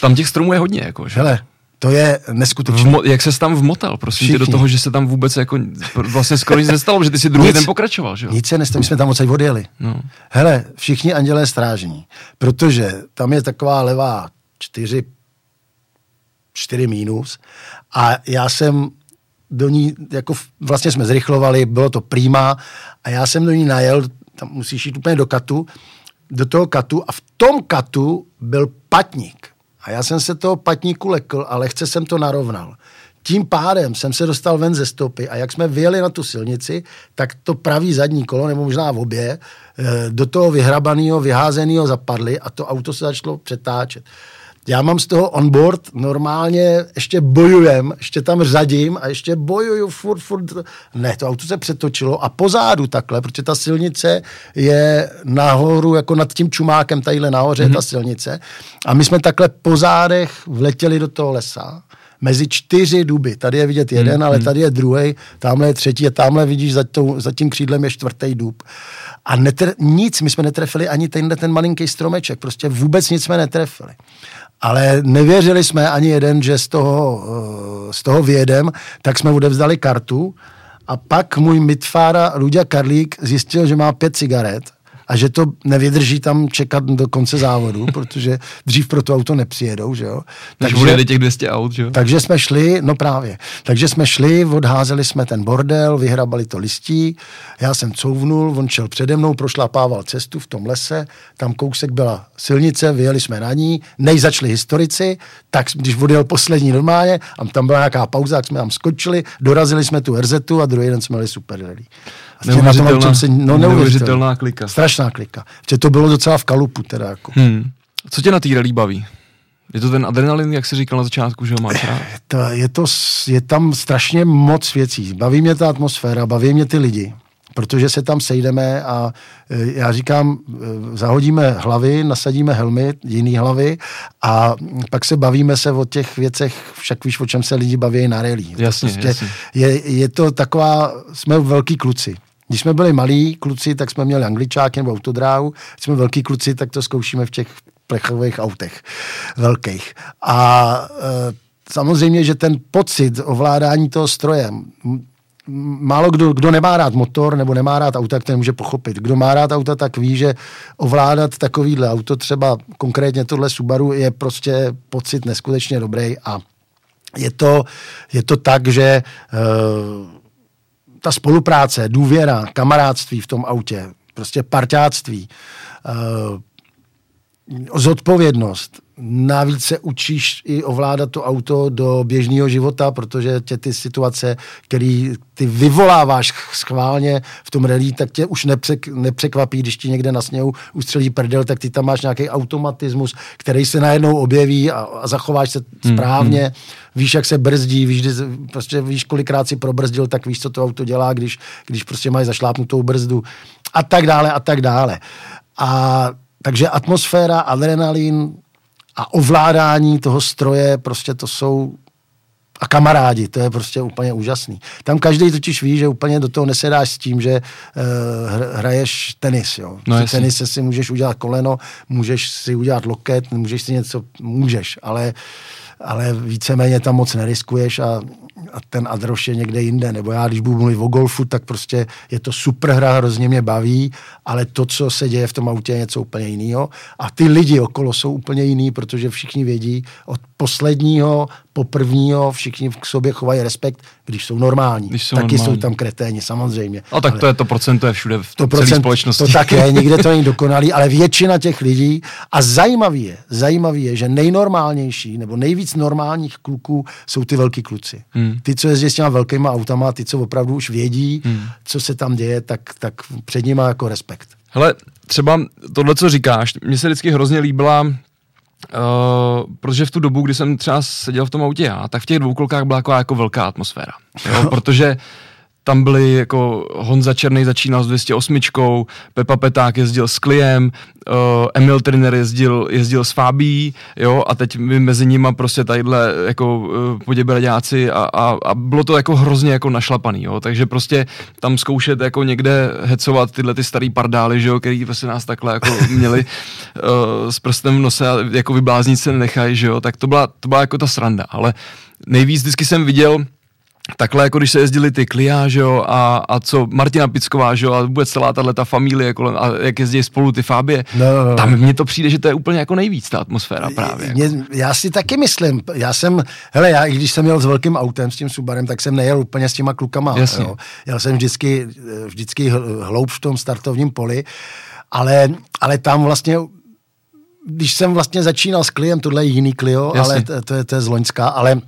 tam těch stromů je hodně, jako, že? Hele, to je neskutečné. Mo- jak se tam vmotal, prosím tě, do toho, že se tam vůbec jako vlastně skoro nic nestalo, že ty si druhý nic, den pokračoval, že jo? Nic se nestalo, my jsme tam odsaď odjeli. No. Hele, všichni andělé strážení, protože tam je taková levá čtyři, čtyři mínus a já jsem do ní, jako vlastně jsme zrychlovali, bylo to prýma a já jsem do ní najel, tam musíš jít úplně do katu, do toho katu a v tom katu byl patník. A já jsem se toho patníku lekl a lehce jsem to narovnal. Tím pádem jsem se dostal ven ze stopy a jak jsme vyjeli na tu silnici, tak to pravý zadní kolo, nebo možná v obě, eh, do toho vyhrabaného, vyházeného zapadly a to auto se začalo přetáčet já mám z toho onboard normálně, ještě bojujem, ještě tam řadím a ještě bojuju furt, furt. Ne, to auto se přetočilo a pozadu takhle, protože ta silnice je nahoru, jako nad tím čumákem, tadyhle nahoře mm-hmm. je ta mhm. silnice. A my jsme takhle po zádech vletěli do toho lesa mezi čtyři duby. Tady je vidět jeden, hmm, ale tady je druhý, tamhle je třetí a tamhle vidíš za, tou, za tím křídlem je čtvrtý dub. A netr- nic, my jsme netrefili ani tenhle ten malinký stromeček, prostě vůbec nic jsme netrefili. Ale nevěřili jsme ani jeden, že z toho, eh, z toho vědem, tak jsme odevzdali kartu a pak můj mitfára Luďa Karlík zjistil, že má pět cigaret a že to nevydrží tam čekat do konce závodu, protože dřív pro to auto nepřijedou, že jo. Takže bude těch 200 aut, že jo. Takže jsme šli, no právě, takže jsme šli, odházeli jsme ten bordel, vyhrabali to listí, já jsem couvnul, on šel přede mnou, prošlapával cestu v tom lese, tam kousek byla silnice, vyjeli jsme na ní, než začali historici, tak když odjel poslední normálně, a tam byla nějaká pauza, tak jsme tam skočili, dorazili jsme tu RZ a druhý den jsme měli super rally. Neuvěřitelná, se, no, neuvěřitelná klika. Strašná klika. Že to bylo docela v kalupu teda. Jako. Hmm. Co tě na té rally baví? Je to ten adrenalin, jak jsi říkal na začátku, že ho máš rád? To, je, to, je tam strašně moc věcí. Baví mě ta atmosféra, baví mě ty lidi protože se tam sejdeme a e, já říkám, e, zahodíme hlavy, nasadíme helmy, jiný hlavy a pak se bavíme se o těch věcech, však víš, o čem se lidi baví na rally. Jasně, prostě jasně. Je, je to taková, jsme velký kluci. Když jsme byli malí kluci, tak jsme měli angličáky nebo autodráhu. Když jsme velký kluci, tak to zkoušíme v těch plechových autech velkých. A e, samozřejmě, že ten pocit ovládání toho strojem, málo kdo, kdo nemá rád motor nebo nemá rád auta, tak to nemůže pochopit. Kdo má rád auta, tak ví, že ovládat takovýhle auto, třeba konkrétně tohle Subaru, je prostě pocit neskutečně dobrý a je to, je to tak, že uh, ta spolupráce, důvěra, kamarádství v tom autě, prostě parťáctví, uh, zodpovědnost, Navíc se učíš i ovládat to auto do běžného života, protože tě ty situace, které ty vyvoláváš schválně v tom rally, tak tě už nepřek, nepřekvapí, když ti někde na sněhu ustřelí prdel, tak ty tam máš nějaký automatismus, který se najednou objeví a, a zachováš se hmm, správně. Hmm. Víš, jak se brzdí, víš, prostě víš, kolikrát si probrzdil, tak víš, co to auto dělá, když, když prostě máš zašlápnutou brzdu a tak dále a tak dále. A takže atmosféra, adrenalin, a ovládání toho stroje, prostě to jsou a kamarádi, to je prostě úplně úžasný. Tam každý totiž ví, že úplně do toho nesedáš s tím, že uh, hraješ tenis. Jo. No, tenis si můžeš udělat koleno, můžeš si udělat loket, můžeš si něco, můžeš, ale, ale víceméně tam moc neriskuješ a a ten Adroš je někde jinde. Nebo já, když budu mluvit o golfu, tak prostě je to super hra, hrozně mě baví, ale to, co se děje v tom autě, je něco úplně jiného. A ty lidi okolo jsou úplně jiný, protože všichni vědí od posledního po prvního, všichni k sobě chovají respekt, když jsou normální. Když jsou Taky normální. jsou tam kreténi, samozřejmě. No tak ale to je to procento je všude v to celé společnosti. To tak je, nikde to není dokonalý, ale většina těch lidí a zajímavý je, zajímavý je, že nejnormálnější nebo nejvíc normálních kluků jsou ty velký kluci. Hmm. Ty, co jezdí s těma velkýma autama, ty, co opravdu už vědí, hmm. co se tam děje, tak, tak před nimi jako respekt. Hele, třeba tohle, co říkáš, mně se vždycky hrozně líbila Uh, protože v tu dobu, kdy jsem třeba seděl v tom autě já, tak v těch dvoukolkách byla jako, jako velká atmosféra. Jo? protože tam byli jako Honza Černý začínal s 208, Pepa Peták jezdil s Kliem, uh, Emil Triner jezdil, jezdil s Fábí, jo, a teď my mezi nimi prostě tadyhle jako uh, poděbraďáci a, a, a, bylo to jako hrozně jako našlapaný, jo, takže prostě tam zkoušet jako někde hecovat tyhle ty starý pardály, že jo, který prostě nás takhle jako měli uh, s prstem v nose a jako vybláznit se nenechají, že jo, tak to byla, to byla jako ta sranda, ale nejvíc vždycky jsem viděl takhle jako když se jezdili ty Klia, že jo, a, a co Martina Picková, že jo, a vůbec celá tahle ta familie, kolem, a jak jezdí spolu ty Fábie, no, no, no. tam mně to přijde, že to je úplně jako nejvíc ta atmosféra právě. Mě, jako. Já si taky myslím, já jsem, hele, já i když jsem jel s velkým autem, s tím Subarem, tak jsem nejel úplně s těma klukama, Jasně. jo. Jel jsem vždycky, vždycky hloub v tom startovním poli, ale, ale tam vlastně když jsem vlastně začínal s Kliem, tohle je jiný Clio, Jasně. ale to, to, je, to je z Loňska, ale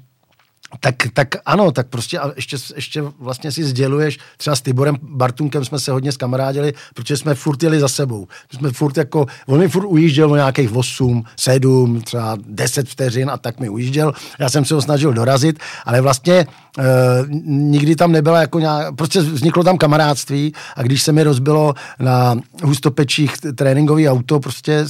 tak, tak ano, tak prostě a ještě, ještě vlastně si sděluješ, třeba s Tiborem Bartunkem jsme se hodně skamarádili, protože jsme furt jeli za sebou. Jsme furt jako, on mi furt ujížděl o nějakých 8, 7, třeba 10 vteřin a tak mi ujížděl. Já jsem se ho snažil dorazit, ale vlastně Uh, nikdy tam nebyla jako nějak, prostě vzniklo tam kamarádství a když se mi rozbilo na hustopečích tréninkový auto, prostě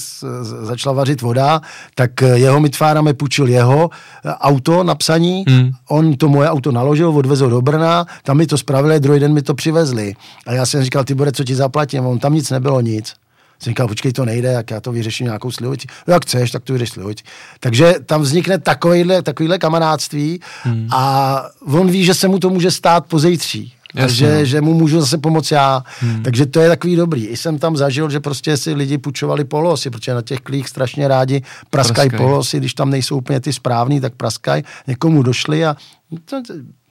začala vařit voda, tak jeho mitfára mi půjčil jeho auto na psaní, hmm. on to moje auto naložil, odvezl do Brna, tam mi to spravili, druhý den mi to přivezli. A já jsem říkal, ty bude, co ti zaplatím, on tam nic nebylo, nic. Jsem říkal, počkej, to nejde, jak já to vyřeším nějakou slivovicí. No, jak chceš, tak to vyřeš slivovicí. Takže tam vznikne takovýhle, takovýhle kamarádství hmm. a on ví, že se mu to může stát pozejtří. Jasně, že, no. že mu můžu zase pomoct já. Hmm. Takže to je takový dobrý. I jsem tam zažil, že prostě si lidi půjčovali polosy, protože na těch klích strašně rádi praskají praskaj. polosy, když tam nejsou úplně ty správný, tak praskají. Někomu došli a to,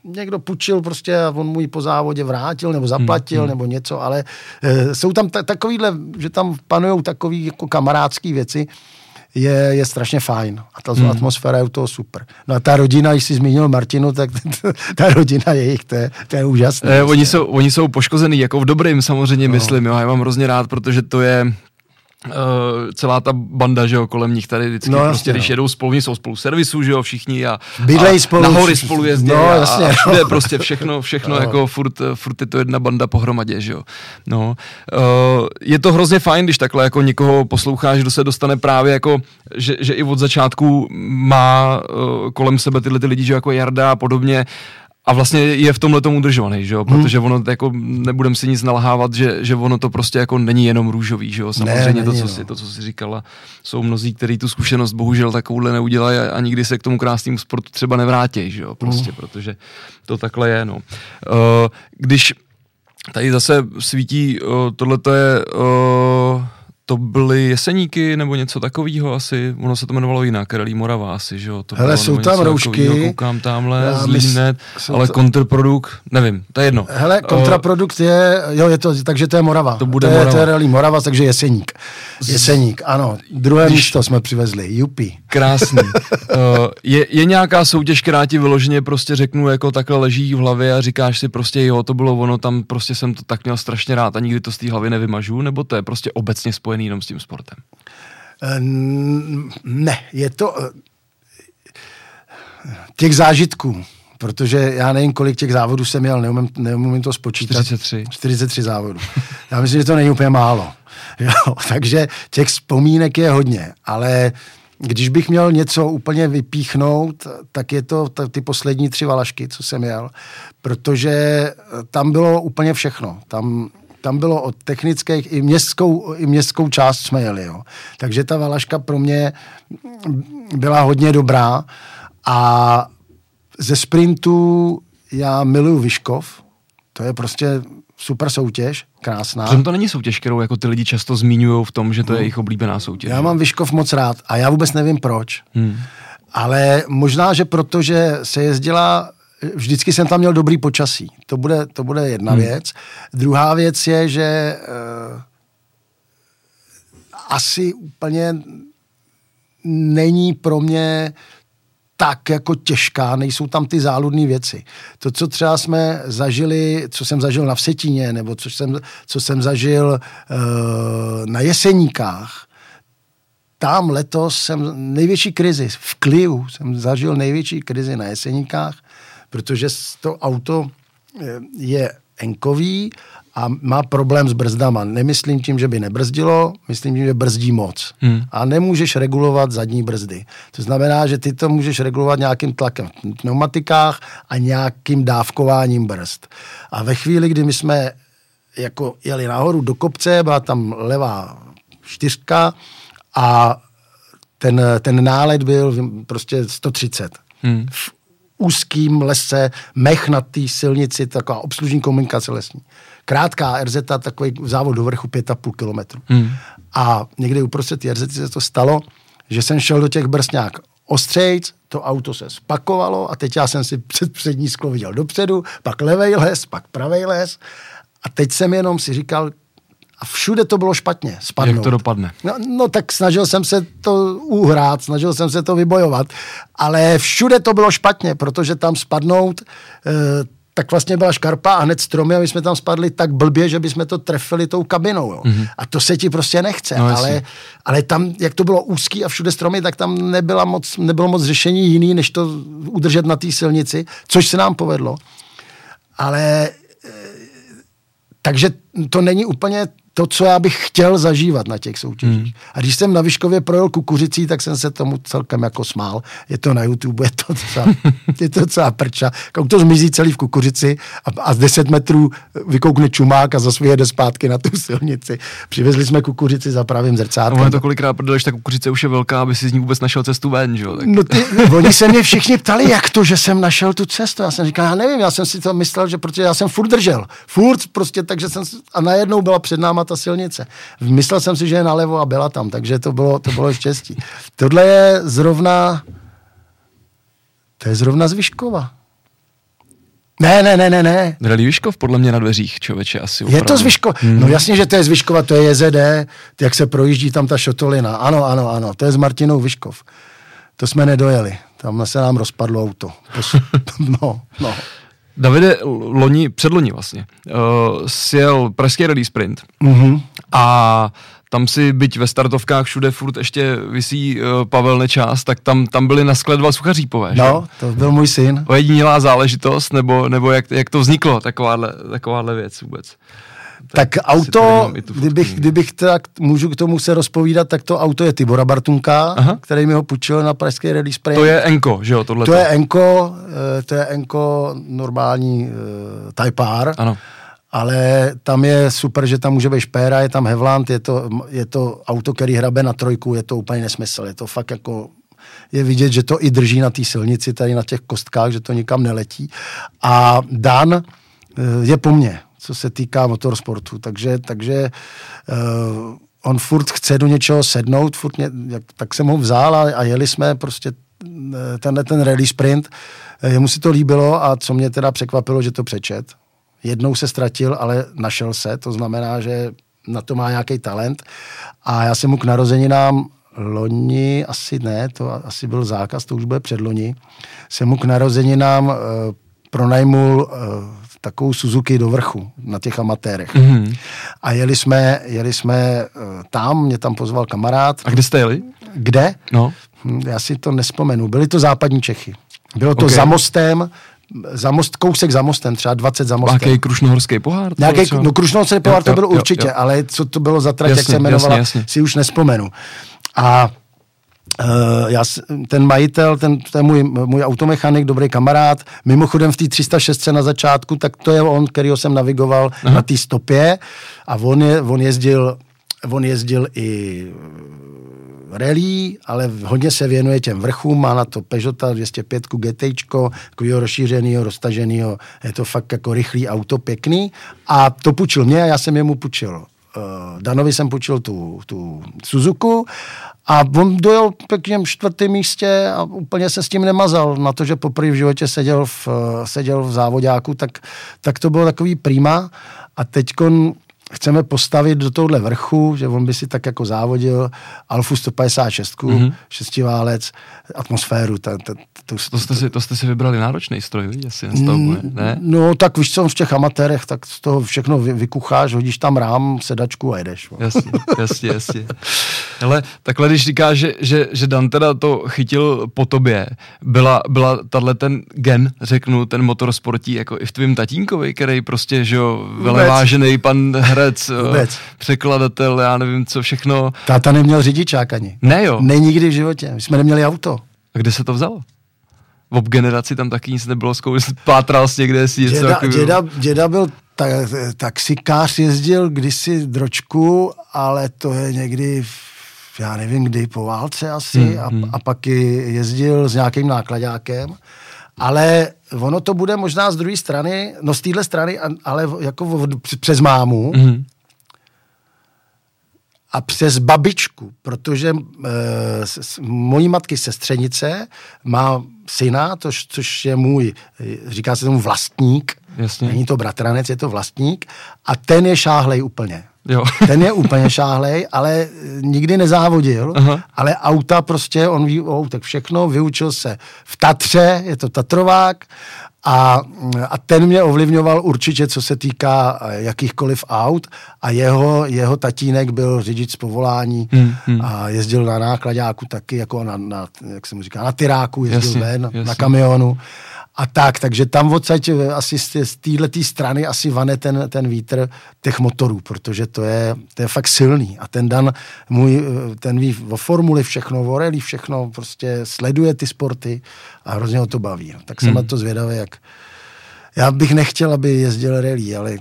někdo půjčil prostě a on mu ji po závodě vrátil nebo zaplatil hmm, hmm. nebo něco, ale e, jsou tam ta, takovýhle, že tam panují takové jako kamarádské věci, je, je strašně fajn. A ta hmm. atmosféra je u toho super. No a ta rodina, když jsi zmínil Martinu, tak ta rodina jejich, to je, to je úžasné. Eh, oni, jsou, oni jsou poškozený, jako v dobrým samozřejmě no. myslím, jo, já mám hrozně rád, protože to je, Uh, celá ta banda, že jo, kolem nich tady vždycky, no, prostě, jasně, když no. jedou spolu, jsou spolu servisu, že jo, všichni a, Bydlej a spolu, nahory spolu jezdí no, a, jasně, a všude prostě všechno, všechno no. jako furt, furt je to jedna banda pohromadě, že jo. No, uh, je to hrozně fajn, když takhle jako někoho posloucháš, kdo se dostane právě jako, že, že i od začátku má uh, kolem sebe tyhle ty lidi, že jako Jarda a podobně, a vlastně je v tomhle tomu udržovaný, že jo? Hmm. protože ono jako nebudem si nic nalhávat, že, že ono to prostě jako není jenom růžový, že jo? samozřejmě ne, to, co no. si, to, co si říkala, jsou mnozí, kteří tu zkušenost bohužel takovouhle neudělají a, a nikdy se k tomu krásnému sportu třeba nevrátí, že jo, prostě, hmm. protože to takhle je, no. Uh, když tady zase svítí, uh, tohle je uh, to byly Jeseníky nebo něco takového asi, ono se to jmenovalo jinak, Karelí Morava asi, že jo? To Hele, jsou tam roušky. Takovýho, koukám tamhle, Zlínet, ale to... kontrprodukt, nevím, to je jedno. Hele, kontraprodukt je, jo, je to, takže to je Morava. To bude to je, Morava. To je Karelí Morava, takže Jeseník. Jeseník, ano. Druhé Když... místo jsme přivezli, Jupi. Krásný. uh, je, je nějaká soutěž, která ti vyloženě prostě řeknu, jako takhle leží v hlavě a říkáš si prostě, jo, to bylo ono, tam prostě jsem to tak měl strašně rád a nikdy to z té hlavy nevymažu, nebo to je prostě obecně spojené spojený jenom s tím sportem? Eh, ne, je to eh, těch zážitků, protože já nevím, kolik těch závodů jsem měl, neumím, neumím to spočítat. 43. 43 závodů. Já myslím, že to není úplně málo. Jo, takže těch vzpomínek je hodně, ale když bych měl něco úplně vypíchnout, tak je to ty poslední tři valašky, co jsem měl, protože tam bylo úplně všechno. Tam tam bylo od technických i městskou, i městskou část jsme jeli. Jo. Takže ta Valaška pro mě byla hodně dobrá a ze sprintu já miluju Vyškov, to je prostě super soutěž, krásná. Přitom to není soutěž, kterou jako ty lidi často zmiňují v tom, že to je hmm. jejich oblíbená soutěž. Já mám Vyškov moc rád a já vůbec nevím proč. Hmm. Ale možná, že protože se jezdila vždycky jsem tam měl dobrý počasí. To bude, to bude jedna hmm. věc. Druhá věc je, že uh, asi úplně není pro mě tak jako těžká, nejsou tam ty záludné věci. To, co třeba jsme zažili, co jsem zažil na Vsetíně, nebo co jsem, co jsem zažil uh, na Jeseníkách, tam letos jsem největší krizi, v Kliu jsem zažil největší krizi na Jeseníkách, protože to auto eh, je enkový a má problém s brzdama. Nemyslím tím, že by nebrzdilo, myslím tím, že brzdí moc. Hmm. A nemůžeš regulovat zadní brzdy. To znamená, že ty to můžeš regulovat nějakým tlakem v pneumatikách a nějakým dávkováním brzd. A ve chvíli, kdy my jsme jako jeli nahoru do kopce, byla tam levá čtyřka a ten, ten nálet byl prostě 130. Hmm. V úzkým lese, mech na té silnici, taková obslužní komunikace lesní. Krátká RZ, takový závod do vrchu 5,5 kilometru. Hmm. A někdy uprostřed té RZ se to stalo, že jsem šel do těch nějak ostřejc, to auto se spakovalo a teď já jsem si před přední sklo viděl dopředu, pak levej les, pak pravej les a teď jsem jenom si říkal, a všude to bylo špatně, spadnout. Jak to dopadne? No, no tak snažil jsem se to uhrát, snažil jsem se to vybojovat, ale všude to bylo špatně, protože tam spadnout, e, tak vlastně byla škarpa a hned stromy a my jsme tam spadli tak blbě, že bychom to trefili tou kabinou. Jo. Mm-hmm. A to se ti prostě nechce. No, ale, ale tam, jak to bylo úzký a všude stromy, tak tam nebyla moc, nebylo moc řešení jiný, než to udržet na té silnici, což se nám povedlo. Ale eh, takže to není úplně to, co já bych chtěl zažívat na těch soutěžích. Hmm. A když jsem na Vyškově projel kukuřicí, tak jsem se tomu celkem jako smál. Je to na YouTube, je to docela, je to docela prča. Kou to zmizí celý v kukuřici a, a z 10 metrů vykoukne čumák a zase jede zpátky na tu silnici. Přivezli jsme kukuřici za pravým zrcátkem. No, to kolikrát protože ta kukuřice už je velká, aby si z ní vůbec našel cestu ven, že? Tak... No ty, oni se mě všichni ptali, jak to, že jsem našel tu cestu. Já jsem říkal, já nevím, já jsem si to myslel, že protože já jsem furt držel. Furt prostě, takže jsem, a najednou byla před náma ta silnice. Myslel jsem si, že je nalevo a byla tam, takže to bylo, to bylo štěstí. Tohle je zrovna, to je zrovna z Vyškova. Ne, ne, ne, ne, ne. Rally Vyškov podle mě na dveřích, člověče, asi opravdu. Je to z Vyškova. Hmm. No jasně, že to je z Vyškova, to je JZD, jak se projíždí tam ta šotolina. Ano, ano, ano, to je z Martinou Vyškov. To jsme nedojeli. Tam se nám rozpadlo auto. no, no. Davide, loni, předloni vlastně, uh, sjel pražský rally sprint mm-hmm. a tam si, byť ve startovkách všude furt ještě visí uh, Pavel Nečás, tak tam, tam byli na skle dva suchařípové. No, že? to byl můj syn. Ojedinělá záležitost, nebo, nebo jak, jak to vzniklo, takováhle, takováhle věc vůbec? Tak, tak auto, kdybych, kdybych tak můžu k tomu se rozpovídat, tak to auto je Tibora Bartunka, Aha. který mi ho půjčil na pražské rally sprint. To je Enko, že jo, tohle. To je Enko, eh, to je Enko normální uh, Type R. Ano. Ale tam je super, že tam může být špéra, je tam Hevland, je to, je to auto, který hrabe na trojku, je to úplně nesmysl. Je to fakt jako je vidět, že to i drží na té silnici, tady na těch kostkách, že to nikam neletí. A Dan eh, je po mně co se týká motorsportu. Takže, takže uh, on furt chce do něčeho sednout, furt mě, jak, tak jsem ho vzal a, a jeli jsme prostě eh, tenhle ten rally sprint. Eh, jemu si to líbilo a co mě teda překvapilo, že to přečet. Jednou se ztratil, ale našel se, to znamená, že na to má nějaký talent. A já jsem mu k narozeninám loni, asi ne, to asi byl zákaz, to už bude předloni, jsem mu k narozeninám uh, pronajmul uh, takovou Suzuki do vrchu na těch amatérech. Mm-hmm. A jeli jsme, jeli jsme uh, tam, mě tam pozval kamarád. A kde jste jeli? Kde? No. Hm, já si to nespomenu. Byly to západní Čechy. Bylo to okay. za mostem, za most, kousek za mostem, třeba 20 za mostem. Nějaký krušnohorský pohár? Nějaký, no krušnohorský pohár jo, to byl jo, určitě, jo. ale co to bylo za trať, jasně, jak se jmenovala, jasně, jasně. si už nespomenu. A já, ten majitel, ten, ten můj, můj automechanik, dobrý kamarád, mimochodem v té 306 na začátku, tak to je on, kterýho jsem navigoval Aha. na té stopě. A on, je, on jezdil on jezdil i rally, ale hodně se věnuje těm vrchům, má na to Peugeota 205 GT, takového rozšířenýho, roztaženýho, je to fakt jako rychlý auto, pěkný. A to půjčil mě a já jsem jemu půjčil. Uh, Danovi jsem půjčil tu, tu Suzuku a on dojel pěkně v čtvrtém místě a úplně se s tím nemazal. Na to, že poprvé v životě seděl v, seděl v závodáku, tak, tak to bylo takový prima. A teď chceme postavit do tohle vrchu, že on by si tak jako závodil Alfu 156, mm-hmm. šestiválec, atmosféru. Ta, ta, to, to, jste si, to jste si vybrali náročný stroj, víš, asi jen stavbu, ne? No tak víš co, v těch amatérech, tak z toho všechno vy, vykucháš, hodíš tam rám, sedačku a jedeš. Jasně, jasně, jasně. Ale takhle, když říkáš, že, že, že Dan teda to chytil po tobě, byla, byla tahle ten gen, řeknu, ten motorsportí, jako i v tvým tatínkovi, který prostě, že jo, velevážený pan herec, eh, Vůbec. překladatel, já nevím, co všechno. Táta neměl řidičák ani. Ne jo. Ne nikdy v životě, my jsme neměli auto. A kde se to vzalo? v generaci tam taky nic nebylo, zkoušel, pátral jsi někde si něco děda, děda, děda byl ta, taxikář, jezdil kdysi dročku, ale to je někdy já nevím kdy, po válce asi, hmm, a, hmm. a pak jezdil s nějakým nákladákem. Ale ono to bude možná z druhé strany, no z téhle strany, ale jako přes mámu, hmm a přes babičku, protože e, s, mojí matky sestřenice má syna, tož, což je můj, říká se tomu vlastník, Jasně. není to bratranec, je to vlastník a ten je šáhlej úplně. Jo. Ten je úplně šáhlej, ale nikdy nezávodil, Aha. ale auta prostě, on ví o tak všechno, vyučil se v Tatře, je to Tatrovák a, a ten mě ovlivňoval určitě, co se týká jakýchkoliv aut a jeho, jeho tatínek byl řidič z povolání hmm, hmm. a jezdil na nákladáku taky, jako na, na jak se mu říká, na tyráku jezdil jasně, ven, jasně. na kamionu a tak, takže tam odsaď eh, asi z této strany asi vane ten, ten vítr těch motorů, protože to je, to je fakt silný a ten Dan můj, eh, ten ví o formuli všechno, o rally všechno, prostě sleduje ty sporty a hrozně ho to baví. Tak jsem hmm. na to zvědavý, jak já bych nechtěl, aby jezdil rally, ale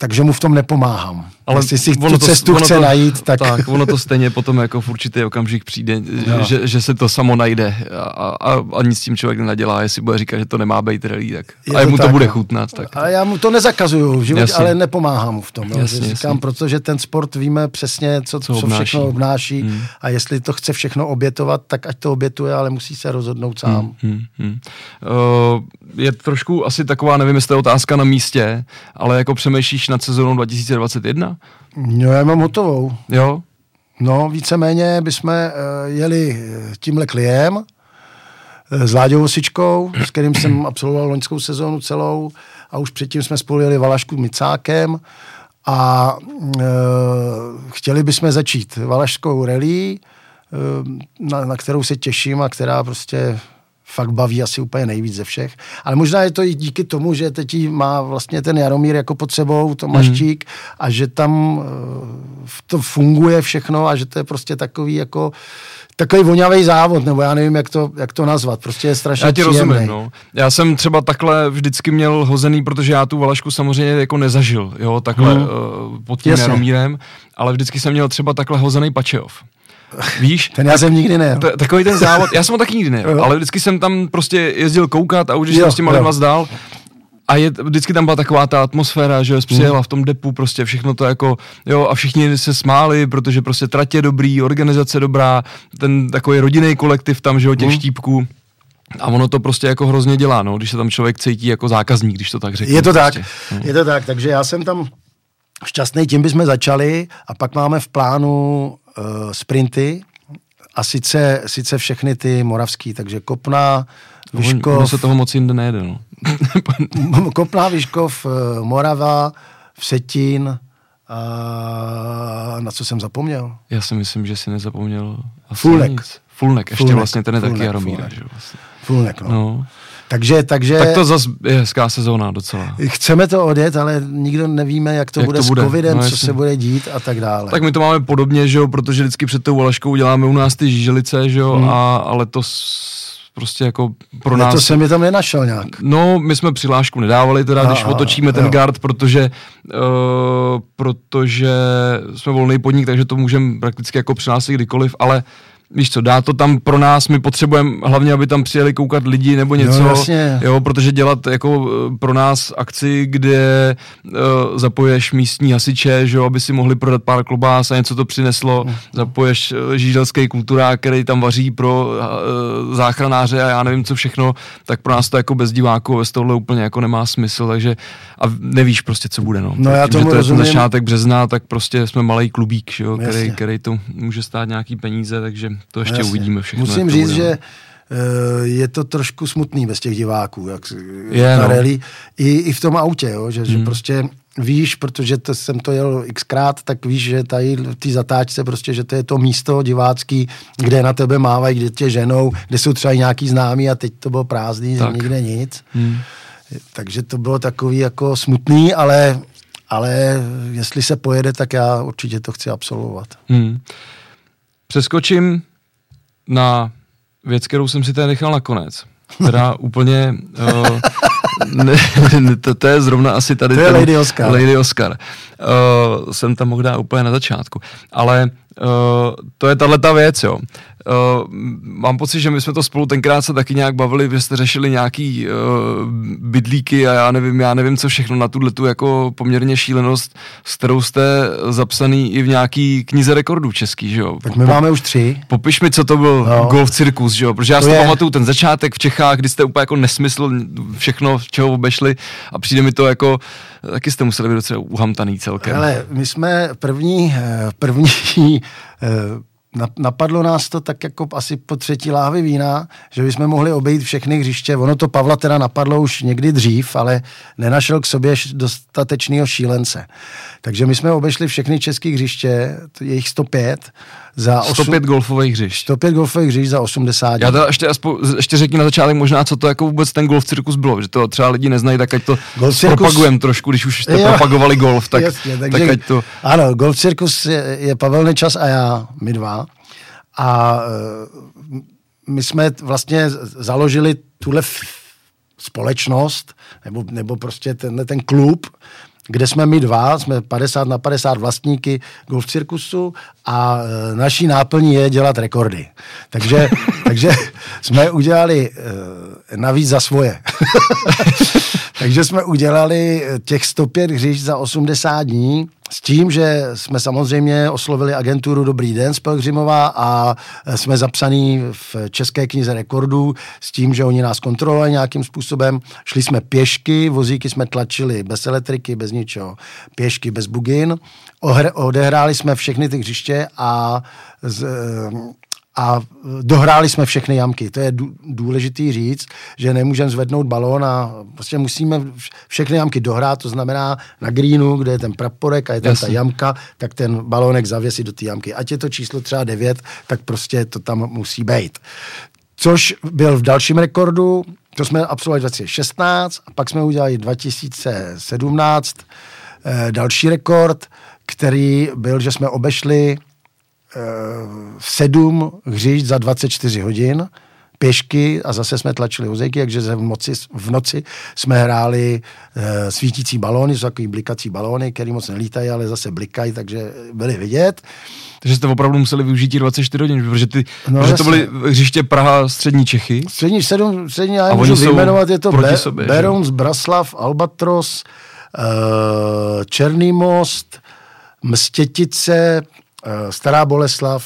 takže mu v tom nepomáhám. Ale Jestli si tu to, cestu chce to, najít, tak... Tak, ono to stejně potom jako v určitý okamžik přijde, no. že, že, se to samo najde a, a, a nic s tím člověk nenadělá, jestli bude říkat, že to nemá být rally, tak je a mu to, tak, to bude no. chutnat. Tak. A já mu to nezakazuju v životě, ale nepomáhám mu v tom. Jasně, že říkám, jasně. protože ten sport víme přesně, co, co, co obnáší. všechno obnáší hmm. a jestli to chce všechno obětovat, tak ať to obětuje, ale musí se rozhodnout sám. Hmm, hmm, hmm. Uh, je trošku asi taková, nevím, jestli je otázka na místě, ale jako přemýšlíš nad sezónou 2021? No, já mám hotovou. Jo? No, víceméně bychom uh, jeli eh, tímhle kliem uh, s Láďou Osičkou, s kterým jsem absolvoval loňskou sezónu celou a už předtím jsme spolu jeli Valašku Micákem a uh, chtěli bychom začít Valašskou rally, uh, na, na kterou se těším a která prostě fakt baví asi úplně nejvíc ze všech. Ale možná je to i díky tomu, že teď má vlastně ten Jaromír jako pod sebou, Tomáščík, mm. a že tam eh, to funguje všechno a že to je prostě takový jako takový vonavý závod, nebo já nevím, jak to, jak to nazvat, prostě je strašně Já ti příjemný. rozumím, no. Já jsem třeba takhle vždycky měl hozený, protože já tu Valašku samozřejmě jako nezažil, jo, takhle hmm. uh, pod tím Jasně. Jaromírem, ale vždycky jsem měl třeba takhle hozený Pačeov. Víš? Ten já jsem nikdy ne. Takový ten závod, já jsem ho taky nikdy ne, ale vždycky jsem tam prostě jezdil koukat a už jsem s těma lidma zdál. A je, vždycky tam byla taková ta atmosféra, že přijela mm. v tom depu, prostě všechno to jako, jo, a všichni se smáli, protože prostě tratě dobrý, organizace dobrá, ten takový rodinný kolektiv tam, že jo, těch mm. štípků. A ono to prostě jako hrozně dělá, no, když se tam člověk cítí jako zákazník, když to tak řeknu. Je to prostě. tak, je to tak, takže já jsem tam šťastný, tím bychom začali a pak máme v plánu uh, sprinty a sice, sice všechny ty moravský, takže Kopna, Vyškov... Ono se toho moc jinde nejde, no. Kopna, Vyškov, uh, Morava, Vsetín, a na co jsem zapomněl? Já si myslím, že si nezapomněl Fulnek. Fulnek, ještě Fulnek, vlastně ten je Fulnek, taky Jaromíra. Fulnek. Že vlastně. Fulnek, no. no. Takže, takže... Tak to zase je hezká sezóna docela. Chceme to odjet, ale nikdo nevíme, jak to jak bude to bude. s covidem, no, co se bude dít a tak dále. Tak my to máme podobně, že jo, protože vždycky před tou Valaškou děláme u nás ty žíželice, že jo, hmm. a, ale to prostě jako pro nás... to jsem mi tam nenašel nějak. No, my jsme přihlášku nedávali teda, když a, otočíme ten jo. guard, protože, uh, protože jsme volný podnik, takže to můžeme prakticky jako přihlásit kdykoliv, ale uh, víš co, dá to tam pro nás, my potřebujeme hlavně, aby tam přijeli koukat lidi nebo něco, no, jo, protože dělat jako eh, pro nás akci, kde uh, zapoješ místní hasiče, že jo, aby si mohli prodat pár klobás a něco to přineslo, no. zapoješ uh, žídelský kulturák, který tam vaří pro uh, záchranáře a já nevím co všechno, tak pro nás to jako bez diváků bez tohle úplně jako nemá smysl, takže a nevíš prostě, co bude, no. no já Tím, tomu že to rozumím. je začátek března, tak prostě jsme malý klubík, že jo, který, který to může stát nějaký peníze, takže to ještě Jasně. uvidíme všechno. Musím říct, že eh, je to trošku smutný bez těch diváků, jak je, no. rally, i, i v tom autě, jo, že, hmm. že prostě víš, protože to, jsem to jel xkrát, tak víš, že tady v té zatáčce prostě, že to je to místo divácký, kde na tebe mávají, kde tě ženou, kde jsou třeba nějaký známí a teď to bylo prázdný, tak. nikde nic. Hmm. Takže to bylo takový jako smutný, ale, ale jestli se pojede, tak já určitě to chci absolvovat. Hmm. Přeskočím na věc, kterou jsem si tady nechal nakonec. Teda úplně... Uh, ne, ne, to, to je zrovna asi tady... To je Lady Oscar. Lady Oscar. Uh, jsem tam mohl dát úplně na začátku. Ale uh, to je tahle ta věc, jo. Uh, mám pocit, že my jsme to spolu tenkrát se taky nějak bavili, že jste řešili nějaký uh, bydlíky a já nevím, já nevím co všechno na tuhle tu jako poměrně šílenost, s kterou jste zapsaný i v nějaký knize rekordů český, že jo? Tak my po, máme už tři. Popiš mi, co to byl no. golf cirkus, že jo? Protože já to si je... pamatuju ten začátek v Čechách, kdy jste úplně jako nesmysl všechno, čeho obešli a přijde mi to jako taky jste museli být docela uhamtaný celkem. Ale my jsme první, eh, první eh, napadlo nás to tak jako asi po třetí láhvi vína, že bychom mohli obejít všechny hřiště. Ono to Pavla teda napadlo už někdy dřív, ale nenašel k sobě dostatečného šílence. Takže my jsme obešli všechny české hřiště, jejich 105, za 105 8, golfových hřišť. 105 golfových hřišť za 80. Já teda ještě, aspo, ještě řekni na začátek možná, co to jako vůbec ten golf cirkus bylo, že to třeba lidi neznají, tak ať to golf propagujeme trošku, když už jste jo, propagovali golf, tak, jasně, takže, tak ať to... Ano, golf cirkus je, je Pavel Nečas a já, my dva. A e, my jsme vlastně založili tuhle společnost, nebo, nebo prostě tenhle ten klub, kde jsme my dva, jsme 50 na 50 vlastníky golf cirkusu a e, naší náplní je dělat rekordy. Takže, takže jsme udělali e, navíc za svoje. takže jsme udělali těch 105 hřišť za 80 dní s tím, že jsme samozřejmě oslovili agenturu Dobrý den z Pelgrimová a jsme zapsaní v České knize rekordů s tím, že oni nás kontrolovali nějakým způsobem. Šli jsme pěšky, vozíky jsme tlačili bez elektriky, bez ničeho. Pěšky bez bugin. Odehráli jsme všechny ty hřiště a z, a dohráli jsme všechny jamky. To je důležitý říct, že nemůžeme zvednout balón a prostě musíme všechny jamky dohrát, to znamená na greenu, kde je ten praporek a je tam Jasně. ta jamka, tak ten balónek zavěsí do té jamky. Ať je to číslo třeba 9, tak prostě to tam musí být. Což byl v dalším rekordu, to jsme absolvovali 2016 a pak jsme udělali 2017 eh, další rekord, který byl, že jsme obešli sedm hřišť za 24 hodin pěšky a zase jsme tlačili hozejky, takže v noci, v noci jsme hráli e, svítící balóny, jsou takový blikací balóny, které moc nelítají, ale zase blikají, takže byly vidět. Takže jste opravdu museli využít 24 hodin, protože, ty, no, protože to byly hřiště Praha, střední Čechy. Střední, sedm, střední, já můžu vyjmenovat, je to Be- sobě, Berouns, Braslav, Albatros, uh, Černý most, Mstětice, Eh, Stará Boleslav,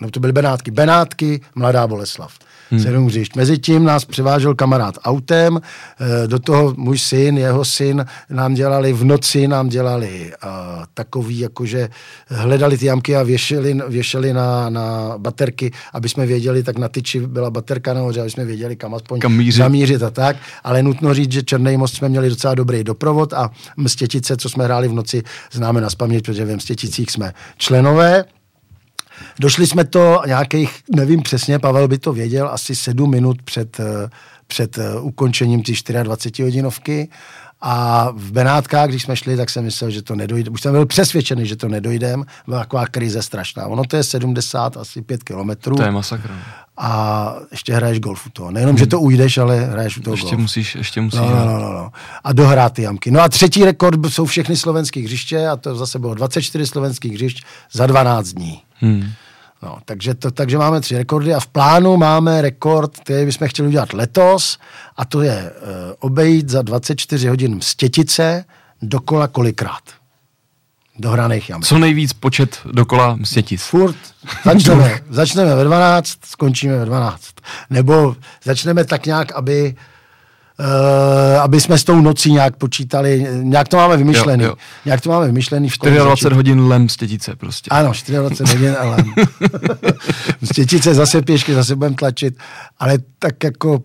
no to byly Benátky, Benátky, Mladá Boleslav. Hmm. Sedm hřišť. Mezitím nás přivážel kamarád autem, eh, do toho můj syn, jeho syn nám dělali v noci, nám dělali uh, takový, jakože hledali ty jamky a věšeli, věšeli na, na baterky, aby jsme věděli, tak na tyči byla baterka nahoře, aby jsme věděli, kam aspoň kam mířit. zamířit a tak. Ale nutno říct, že Černý most jsme měli docela dobrý doprovod a Mstětice, co jsme hráli v noci, známe na spaměť, protože v Mstěticích jsme členové, Došli jsme to nějakých, nevím přesně, Pavel by to věděl, asi sedm minut před, eh, před eh, ukončením ty 24 hodinovky. A v Benátkách, když jsme šli, tak jsem myslel, že to nedojde. Už jsem byl přesvědčený, že to nedojdem. Byla taková krize strašná. Ono to je 70, asi 5 kilometrů. To je masakra. A ještě hraješ golf u toho. Nejenom, hmm. že to ujdeš, ale hraješ u toho ještě golf. Musíš, ještě musíš. No, no, no, no, no. A dohrát ty jamky. No a třetí rekord jsou všechny slovenské hřiště a to zase bylo 24 slovenských hřišť za 12 dní. Hmm. No, takže, to, takže máme tři rekordy a v plánu máme rekord, který bychom chtěli udělat letos a to je uh, obejít za 24 hodin Mstětice dokola kolikrát. Dohraných jamek. Co nejvíc počet dokola Mstětic? Furt. Začneme, začneme ve 12, skončíme ve 12. Nebo začneme tak nějak, aby Uh, aby jsme s tou nocí nějak počítali, nějak to máme vymyšlený. Jo, jo. Nějak to máme vymyšlený. 24 hodin lem stětice prostě. Ano, 24 hodin lem. stětice zase pěšky, zase budeme tlačit, ale tak jako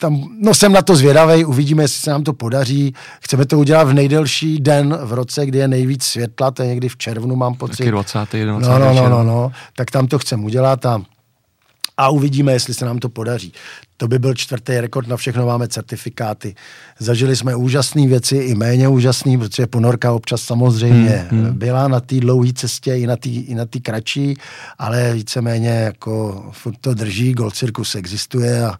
tam, no jsem na to zvědavý, uvidíme, jestli se nám to podaří. Chceme to udělat v nejdelší den v roce, kdy je nejvíc světla, to je někdy v červnu, mám pocit. Taky 20. 20. No, no, no, no, no, tak tam to chceme udělat a a uvidíme, jestli se nám to podaří. To by byl čtvrtý rekord, na všechno máme certifikáty. Zažili jsme úžasné věci i méně úžasné, protože ponorka občas samozřejmě hmm, hmm. byla na té dlouhé cestě i na té i na tý kratší, ale víceméně jako furt to drží, Gold Circus existuje a,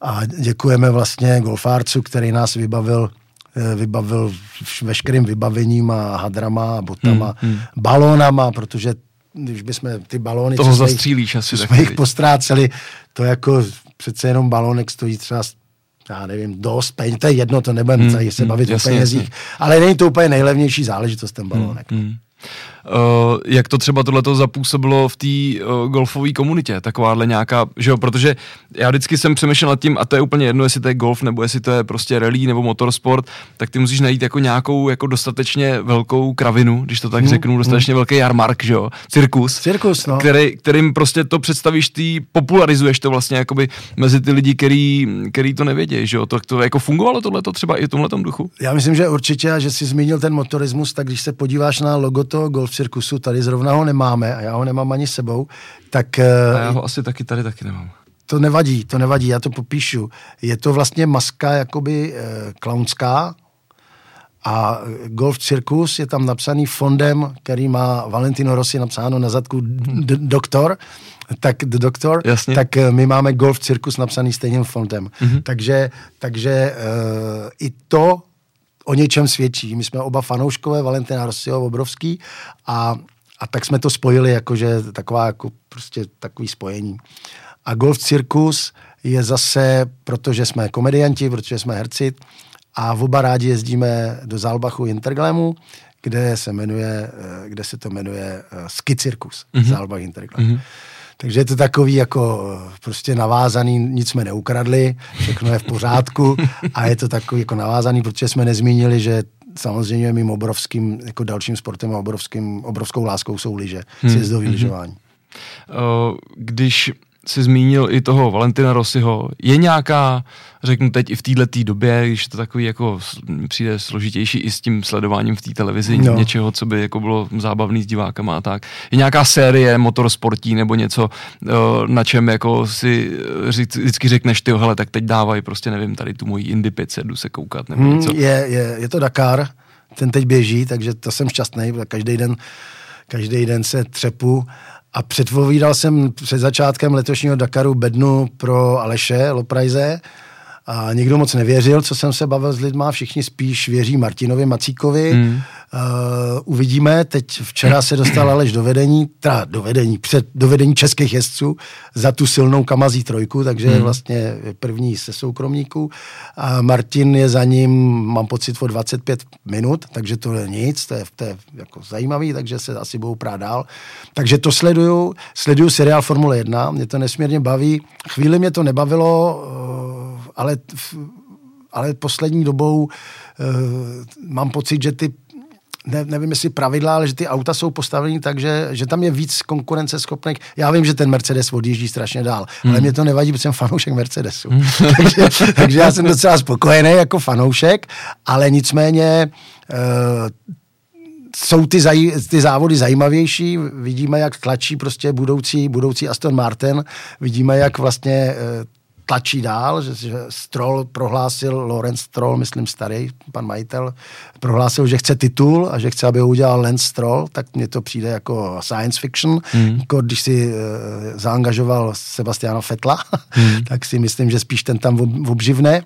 a děkujeme vlastně golfárcu, který nás vybavil eh, vybavil veškerým vybavením a hadrama a botama, hmm, hmm. balónama, protože když bychom ty balóny, Toho co zastřílíš asi jsme jich postráceli, to jako přece jenom balónek stojí třeba já nevím, dost peněz, to je jedno, to nebudeme hmm, se hmm, bavit jasně, o penězích, jasně. ale není to úplně nejlevnější záležitost ten balónek. Hmm, hmm. Uh, jak to třeba tohleto zapůsobilo v té uh, golfové komunitě, takováhle nějaká, že jo, protože já vždycky jsem přemýšlel nad tím, a to je úplně jedno, jestli to je golf, nebo jestli to je prostě rally nebo motorsport, tak ty musíš najít jako nějakou jako dostatečně velkou kravinu, když to tak hmm. řeknu, dostatečně hmm. velký jarmark, že jo, cirkus, cirkus no. který, kterým prostě to představíš, ty popularizuješ to vlastně jakoby mezi ty lidi, který, který to nevědí, že jo, to, to jako fungovalo tohleto třeba i v tomhle duchu? Já myslím, že určitě, a že jsi zmínil ten motorismus, tak když se podíváš na logo toho golf cirkusu, tady zrovna ho nemáme a já ho nemám ani sebou, tak... A já ho asi taky tady taky nemám. To nevadí, to nevadí, já to popíšu. Je to vlastně maska jakoby e, klaunská a Golf Circus je tam napsaný fondem, který má Valentino Rossi napsáno na zadku d- doktor, tak the doktor, Jasně. tak eh, my máme Golf Circus napsaný stejným fondem. Mm-hmm. Takže, takže e, i to o něčem svědčí. My jsme oba fanouškové Valentina Rossiho obrovský a, a tak jsme to spojili jakože taková jako prostě takový spojení. A Golf Circus je zase, protože jsme komedianti, protože jsme herci a v oba rádi jezdíme do Zálbachu Interglemu, kde se jmenuje, eh, kde se to jmenuje eh, Ski Circus, mm-hmm. Zálbach Interglem. Mm-hmm. Takže je to takový jako eh, prostě navázaný, nic jsme neukradli, všechno je v pořádku a je to takový jako navázaný, protože jsme nezmínili, že samozřejmě mým obrovským, jako dalším sportem a obrovským, obrovskou láskou jsou lyže, hmm. sjezdový hmm. lyžování. Když si zmínil i toho Valentina Rossiho. Je nějaká, řeknu teď i v této době, když to takový jako přijde složitější i s tím sledováním v té televizi, no. něčeho, co by jako bylo zábavný s divákama a tak. Je nějaká série motorsportí nebo něco, eh, na čem jako si vždycky řekneš, ty hele, tak teď dávají prostě, nevím, tady tu moji Indy 500, jdu se koukat nebo hmm, něco. Je, je, je to Dakar, ten teď běží, takže to jsem šťastný, každý den, každý den se třepu a předpovídal jsem před začátkem letošního Dakaru bednu pro Aleše Loprajze, a nikdo moc nevěřil, co jsem se bavil s lidma, všichni spíš věří Martinovi Macíkovi. Mm. Uh, uvidíme, teď včera se dostal Aleš do vedení, teda do vedení, před do vedení českých jezdců za tu silnou Kamazí trojku, takže mm. je vlastně první se soukromníků. A Martin je za ním, mám pocit, o 25 minut, takže to je nic, to je, to je jako zajímavý, takže se asi budou prát dál. Takže to sleduju, sleduju seriál Formule 1, mě to nesmírně baví. Chvíli mě to nebavilo, uh, ale, ale poslední dobou uh, mám pocit, že ty ne, nevím jestli pravidla, ale že ty auta jsou postaveny tak, že, že tam je víc konkurenceschopných. Já vím, že ten Mercedes odjíždí strašně dál, hmm. ale mě to nevadí, protože jsem fanoušek Mercedesu. Hmm. takže, takže já jsem docela spokojený jako fanoušek, ale nicméně uh, jsou ty, zaj, ty závody zajímavější, vidíme, jak tlačí prostě budoucí, budoucí Aston Martin, vidíme, jak vlastně uh, tlačí dál, že, že Stroll prohlásil, Lorenz Stroll, myslím starý, pan majitel, prohlásil, že chce titul a že chce, aby ho udělal Lance Stroll, tak mně to přijde jako science fiction, mm. jako když si uh, zaangažoval Sebastiana Fetla, mm. tak si myslím, že spíš ten tam obživne,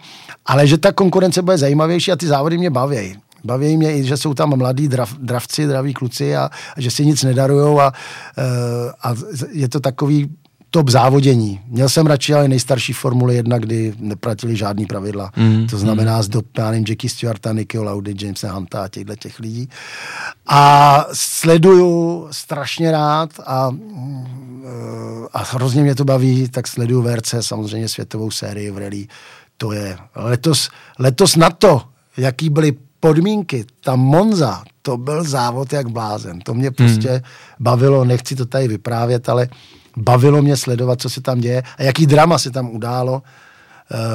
ale že ta konkurence bude zajímavější a ty závody mě baví. Baví mě i, že jsou tam mladí drav, dravci, draví kluci a, a že si nic nedarujou a, uh, a je to takový top závodění. Měl jsem radši ale nejstarší Formule 1, kdy neplatili žádný pravidla. Mm, to znamená mm. z dob, já nevím, Jackie Stewarta, Nicky Laudy, Jamesa Hunta a těchto těch lidí. A sleduju strašně rád a, a hrozně mě to baví, tak sleduju VRC, samozřejmě světovou sérii v rally. To je letos, letos na to, jaký byly podmínky, ta Monza, to byl závod jak blázen. To mě prostě mm. bavilo, nechci to tady vyprávět, ale bavilo mě sledovat, co se tam děje a jaký drama se tam událo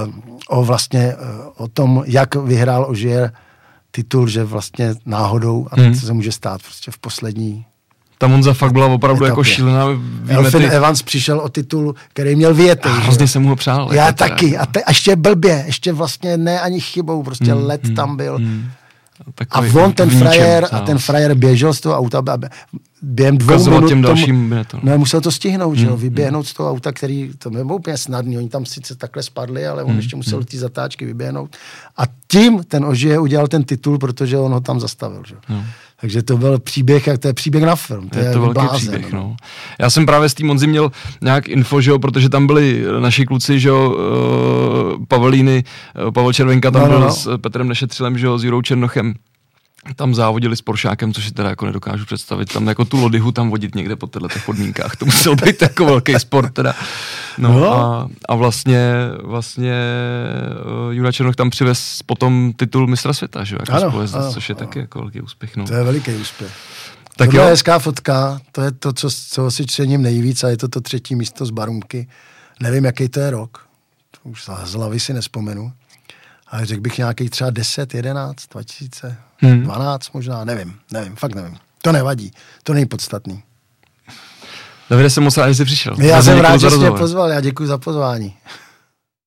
uh, o vlastně uh, o tom, jak vyhrál Ožier titul, že vlastně náhodou a hmm. co se může stát prostě v poslední ta Monza fakt byla opravdu etapě. jako šílená. Elfin ty... Evans přišel o titul, který měl věty. hrozně jsem mu ho přál. Já jako taky. A, te, a ještě blbě, ještě vlastně ne ani chybou, prostě hmm, let hmm, tam byl. Hmm. A on, ten frajer, a ten frajer běžel z toho auta, během dvou minut těm dalším tomu, to. No, musel to stihnout, hmm, že jo, hmm. vyběhnout z toho auta, který, to nebylo úplně snadný, oni tam sice takhle spadli, ale on hmm, ještě musel hmm. ty zatáčky vyběhnout. A tím ten Ožije udělal ten titul, protože on ho tam zastavil, že jo. Hmm. Takže to byl příběh, jak to je příběh na film. To je, je to velký blázen, příběh, no. no. Já jsem právě z té Monzy měl nějak info, že jo, protože tam byli naši kluci, že jo, uh, Pavelíny, uh, Pavel Červenka tam no, no, byl no. s Petrem Nešetřilem, že jo, s Jurou Černochem tam závodili s Poršákem, což si teda jako nedokážu představit. Tam jako tu lodyhu tam vodit někde po těchto podmínkách. To musel být jako velký sport teda. No, no. A, a, vlastně, vlastně uh, Jura Černoch tam přivez potom titul mistra světa, že? Jako ano, spolezec, ano, což je ano. taky jako velký úspěch. No. To je veliký úspěch. Tak Tohle je hezká fotka, to je to, co, co si cením nejvíc a je to to třetí místo z Barumky. Nevím, jaký to je rok, to už z hlavy si nespomenu, ale řekl bych nějaký třeba 10, 11, 2000, hmm. 12 možná, nevím, nevím, fakt nevím. To nevadí, to není podstatný. Davide, jsem moc rád, že jsi přišel. Já jsem rád, že jsi mě pozval, já děkuji za pozvání.